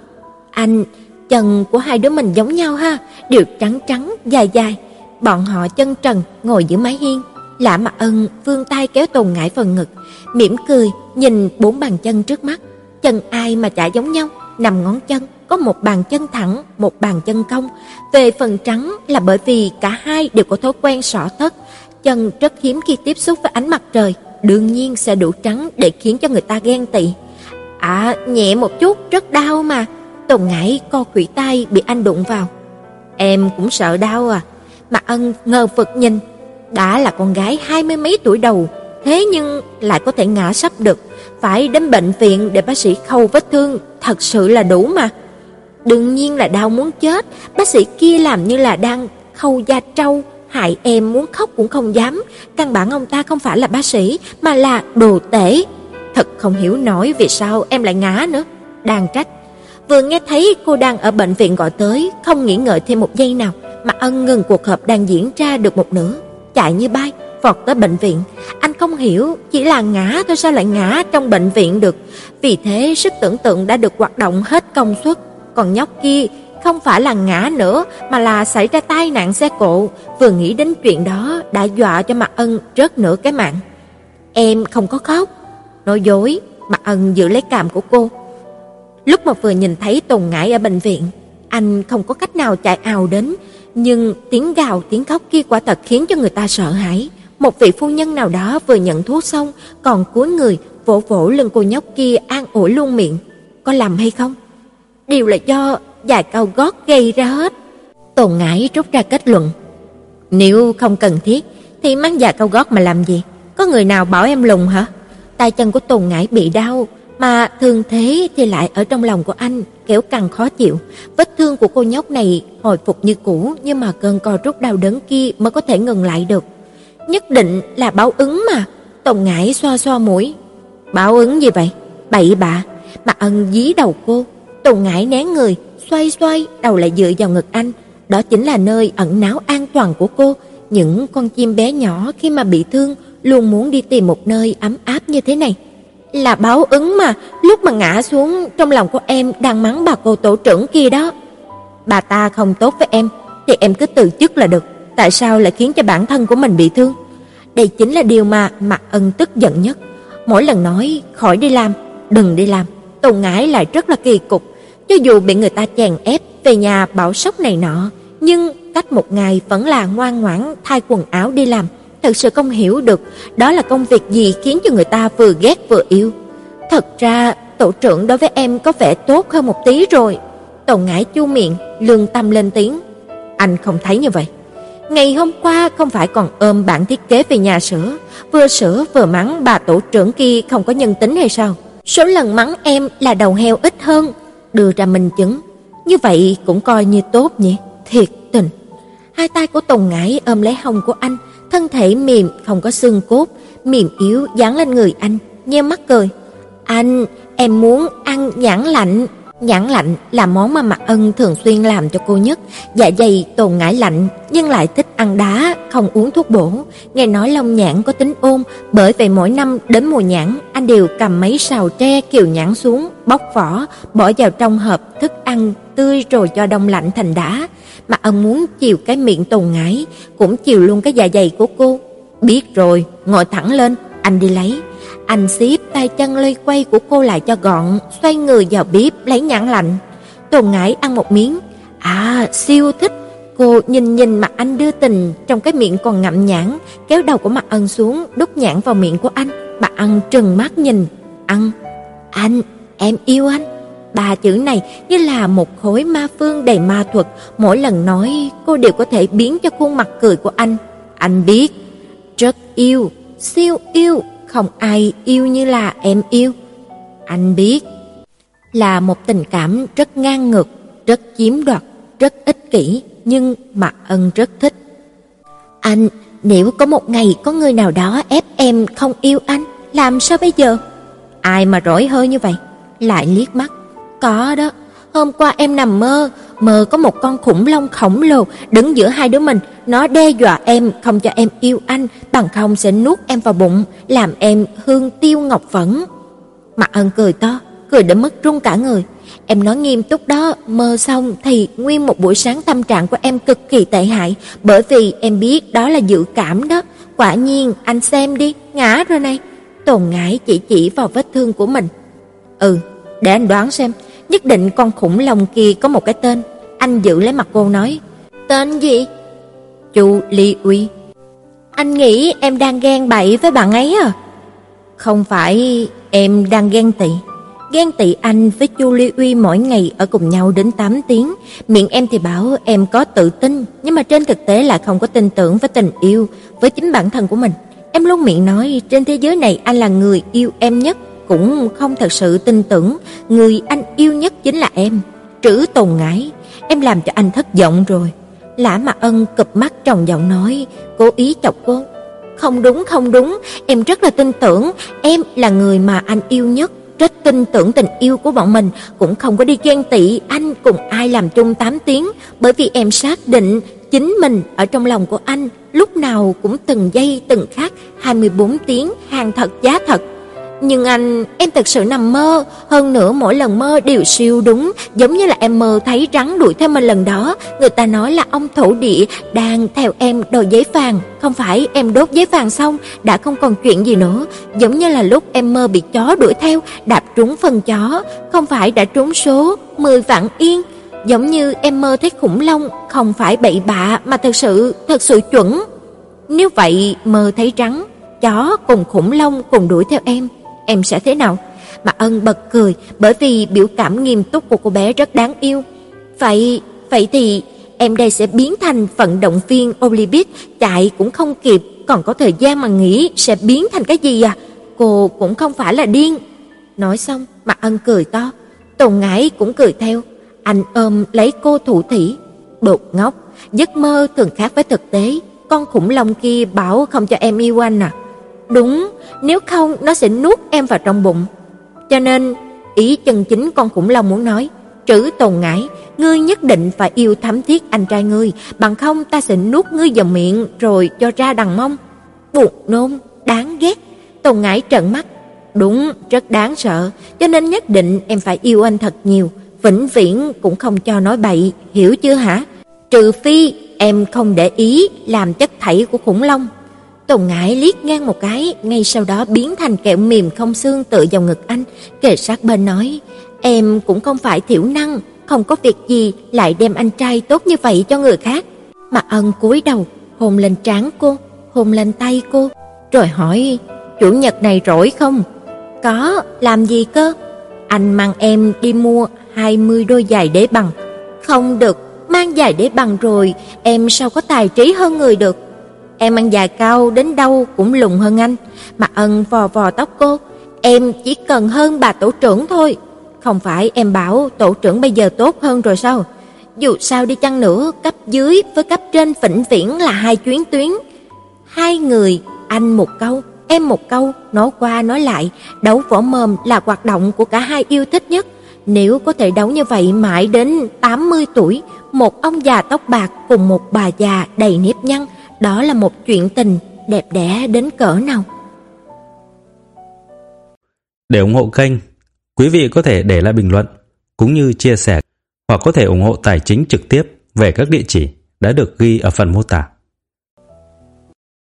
Anh, chân của hai đứa mình giống nhau ha, đều trắng trắng, dài dài. Bọn họ chân trần ngồi giữa mái hiên, Lã Mạc Ân vươn tay kéo Tùng Ngải phần ngực, mỉm cười nhìn bốn bàn chân trước mắt, chân ai mà chả giống nhau, nằm ngón chân có một bàn chân thẳng, một bàn chân cong. Về phần trắng là bởi vì cả hai đều có thói quen xỏ thất, chân rất hiếm khi tiếp xúc với ánh mặt trời, đương nhiên sẽ đủ trắng để khiến cho người ta ghen tị. À, nhẹ một chút rất đau mà. Tùng Ngải co khuỷu tay bị anh đụng vào. Em cũng sợ đau à? Mà Ân ngờ vực nhìn, đã là con gái hai mươi mấy tuổi đầu, thế nhưng lại có thể ngã sắp được, phải đến bệnh viện để bác sĩ khâu vết thương, thật sự là đủ mà. Đương nhiên là đau muốn chết, bác sĩ kia làm như là đang khâu da trâu, hại em muốn khóc cũng không dám, căn bản ông ta không phải là bác sĩ mà là đồ tể. Thật không hiểu nổi vì sao em lại ngã nữa, đang trách. Vừa nghe thấy cô đang ở bệnh viện gọi tới, không nghĩ ngợi thêm một giây nào, mà ân ngừng cuộc họp đang diễn ra được một nửa, chạy như bay vọt tới bệnh viện. Anh không hiểu, chỉ là ngã thôi sao lại ngã trong bệnh viện được. Vì thế sức tưởng tượng đã được hoạt động hết công suất. Còn nhóc kia không phải là ngã nữa mà là xảy ra tai nạn xe cộ, vừa nghĩ đến chuyện đó đã dọa cho Mạc Ân rớt nửa cái mạng. Em không có khóc. Nói dối, Mạc Ân giữ lấy cằm của cô. Lúc mà vừa nhìn thấy Tùng Ngải ở bệnh viện, anh không có cách nào chạy ào đến, nhưng tiếng gào tiếng khóc kia quả thật khiến cho người ta sợ hãi. Một vị phu nhân nào đó vừa nhận thuốc xong, còn cúi người vỗ vỗ lưng cô nhóc kia an ủi luôn miệng. Có làm hay không? điều là do và cao gót gây ra hết. Tồn ngãi rút ra kết luận. Nếu không cần thiết thì mang giày cao gót mà làm gì? Có người nào bảo em lùng hả? Tay chân của Tồn ngãi bị đau, mà thường thế thì lại ở trong lòng của anh kéo căng khó chịu. Vết thương của cô nhóc này hồi phục như cũ, nhưng mà cơn co rút đau đớn kia mới có thể ngừng lại được. Nhất định là báo ứng mà. tôn ngãi xoa xoa mũi. Báo ứng gì vậy? Bậy bạ. Mà ân dí đầu cô. tôn ngãi né người, xoay xoay, đầu lại dựa vào ngực anh. Đó chính là nơi ẩn náu an toàn của cô. Những con chim bé nhỏ khi mà bị thương luôn muốn đi tìm một nơi ấm áp như thế này. Là báo ứng mà, lúc mà ngã xuống trong lòng của em đang mắng bà cô tổ trưởng kia đó. Bà ta không tốt với em thì em cứ từ chức là được, tại sao lại khiến cho bản thân của mình bị thương? Đây chính là điều mà Mạc Ân tức giận nhất. Mỗi lần nói khỏi đi làm, đừng đi làm, Tùng Ngải lại rất là kỳ cục, cho dù bị người ta chèn ép về nhà bảo sốc này nọ, nhưng cách một ngày vẫn là ngoan ngoãn thay quần áo đi làm thật sự không hiểu được đó là công việc gì khiến cho người ta vừa ghét vừa yêu. Thật ra, tổ trưởng đối với em có vẻ tốt hơn một tí rồi. Tàu ngải chu miệng, lương tâm lên tiếng. Anh không thấy như vậy. Ngày hôm qua không phải còn ôm bản thiết kế về nhà sửa, vừa sửa vừa mắng bà tổ trưởng kia không có nhân tính hay sao? Số lần mắng em là đầu heo ít hơn, đưa ra minh chứng. Như vậy cũng coi như tốt nhỉ? Thiệt tình. Hai tay của Tùng Ngải ôm lấy hông của anh, thân thể mềm không có xương cốt, mềm yếu dán lên người anh, nheo mắt cười. "Anh, em muốn ăn nhãn lạnh." Nhãn lạnh là món mà Mạc Ân thường xuyên làm cho cô nhất, dạ dày tồn ngải lạnh nhưng lại thích ăn đá, không uống thuốc bổ. Nghe nói long nhãn có tính ôn, bởi vậy mỗi năm đến mùa nhãn, anh đều cầm mấy sào tre kiều nhãn xuống, bóc vỏ, bỏ vào trong hộp thức ăn tươi rồi cho đông lạnh thành đá. Mạc Ân muốn chiều cái miệng tồn ngải, cũng chiều luôn cái dạ dày của cô. Biết rồi, ngồi thẳng lên, anh đi lấy. Anh xếp tay chân lây quay của cô lại cho gọn, xoay người vào bếp lấy nhãn lạnh. Tôn Ngải ăn một miếng, à, siêu thích. Cô nhìn nhìn mặt anh đưa tình, trong cái miệng còn ngậm nhãn, kéo đầu của mặt ân xuống, đút nhãn vào miệng của anh. Mặt ân trừng mắt nhìn, ăn, anh, em yêu anh. Ba chữ này như là một khối ma phương đầy ma thuật, mỗi lần nói cô đều có thể biến cho khuôn mặt cười của anh. Anh biết, rất yêu, siêu yêu, không ai yêu như là em yêu. Anh biết, là một tình cảm rất ngang ngược, rất chiếm đoạt, rất ích kỷ, nhưng Mạc Ân rất thích. Anh, nếu có một ngày có người nào đó ép em không yêu anh, làm sao bây giờ? Ai mà rỗi hơi như vậy? Lại liếc mắt. Có đó, hôm qua em nằm mơ, mơ có một con khủng long khổng lồ đứng giữa hai đứa mình, nó đe dọa em không cho em yêu anh, bằng không sẽ nuốt em vào bụng, làm em hương tiêu ngọc phẫn. Mặt Ân cười to, cười đến mức run cả người. Em nói nghiêm túc đó, mơ xong thì nguyên một buổi sáng tâm trạng của em cực kỳ tệ hại, bởi vì em biết đó là dự cảm đó. Quả nhiên, anh xem đi, ngã rồi này. Tồn ngãi chỉ chỉ vào vết thương của mình. Ừ, để anh đoán xem, nhất định con khủng long kia có một cái tên. Anh giữ lấy mặt cô nói, tên gì? Chu Ly Uy. Anh nghĩ em đang ghen bậy với bạn ấy à? Không phải em đang ghen tị. Ghen tị anh với Chu Ly Uy mỗi ngày ở cùng nhau đến 8 tiếng, miệng em thì bảo em có tự tin, nhưng mà trên thực tế là không có tin tưởng với tình yêu, với chính bản thân của mình. Em luôn miệng nói trên thế giới này anh là người yêu em nhất, cũng không thật sự tin tưởng người anh yêu nhất chính là em. Trữ Tồn Ngải, em làm cho anh thất vọng rồi. Lã mà Ân cụp mắt trong giọng nói, cố ý chọc cô. Không đúng, không đúng, em rất là tin tưởng, em là người mà anh yêu nhất, rất tin tưởng tình yêu của bọn mình, cũng không có đi ghen tị anh cùng ai làm chung 8 tiếng, bởi vì em xác định chính mình ở trong lòng của anh lúc nào cũng từng giây từng khắc 24 tiếng hàng thật giá thật. Nhưng anh, em thật sự nằm mơ, hơn nữa mỗi lần mơ đều siêu đúng, giống như là em mơ thấy rắn đuổi theo mình lần đó, người ta nói là ông thổ địa đang theo em đòi giấy vàng, không phải em đốt giấy vàng xong đã không còn chuyện gì nữa, giống như là lúc em mơ bị chó đuổi theo, đạp trúng phần chó, không phải đã trúng số 10 vạn yên, giống như em mơ thấy khủng long, không phải bậy bạ mà thật sự, thật sự chuẩn. Nếu vậy mơ thấy rắn, chó cùng khủng long cùng đuổi theo em, em sẽ thế nào? Mà Ân bật cười, bởi vì biểu cảm nghiêm túc của cô bé rất đáng yêu. Vậy, vậy thì em đây sẽ biến thành vận động viên Olympic, chạy cũng không kịp, còn có thời gian mà nghĩ sẽ biến thành cái gì à? Cô cũng không phải là điên. Nói xong, Mạc Ân cười to, Tồn Ngải cũng cười theo. Anh ôm lấy cô thủ thỉ, đột ngốc, giấc mơ thường khác với thực tế, con khủng long kia bảo không cho em yêu anh à? Đúng, nếu không nó sẽ nuốt em vào trong bụng. Cho nên, ý chân chính con khủng long muốn nói, trữ tồn ngải, ngươi nhất định phải yêu thắm thiết anh trai ngươi, bằng không ta sẽ nuốt ngươi vào miệng rồi cho ra đằng mông. Buồn nôn, đáng ghét. Tồn ngải trợn mắt. Đúng, rất đáng sợ, cho nên nhất định em phải yêu anh thật nhiều, vĩnh viễn cũng không cho nói bậy, hiểu chưa hả? Trừ phi em không để ý làm chất thảy của khủng long. Tùng Ngải liếc ngang một cái, ngay sau đó biến thành kẹo mềm không xương tựa vào ngực anh, kề sát bên nói: "Em cũng không phải thiểu năng, không có việc gì lại đem anh trai tốt như vậy cho người khác." Mà Ân cúi đầu, hôn lên trán cô, hôn lên tay cô, rồi hỏi: "Chủ nhật này rỗi không?" "Có, làm gì cơ?" "Anh mang em đi mua 20 đôi giày đế bằng." "Không được, mang giày đế bằng rồi, em sao có tài trí hơn người được. Em ăn dài cao đến đâu cũng lùn hơn anh. Mà ân vò vò tóc cô, em chỉ cần hơn bà tổ trưởng thôi. Không phải em bảo tổ trưởng bây giờ tốt hơn rồi sao? Dù sao đi chăng nữa, cấp dưới với cấp trên vĩnh viễn là hai chuyến tuyến. Hai người, anh một câu, em một câu, nói qua nói lại, đấu võ mồm là hoạt động của cả hai yêu thích nhất. Nếu có thể đấu như vậy mãi đến 80 tuổi, một ông già tóc bạc cùng một bà già đầy nếp nhăn, đó là một chuyện tình đẹp đẽ đến cỡ nào. Để ủng hộ kênh, quý vị có thể để lại bình luận cũng như chia sẻ hoặc có thể ủng hộ tài chính trực tiếp về các địa chỉ đã được ghi ở phần mô tả.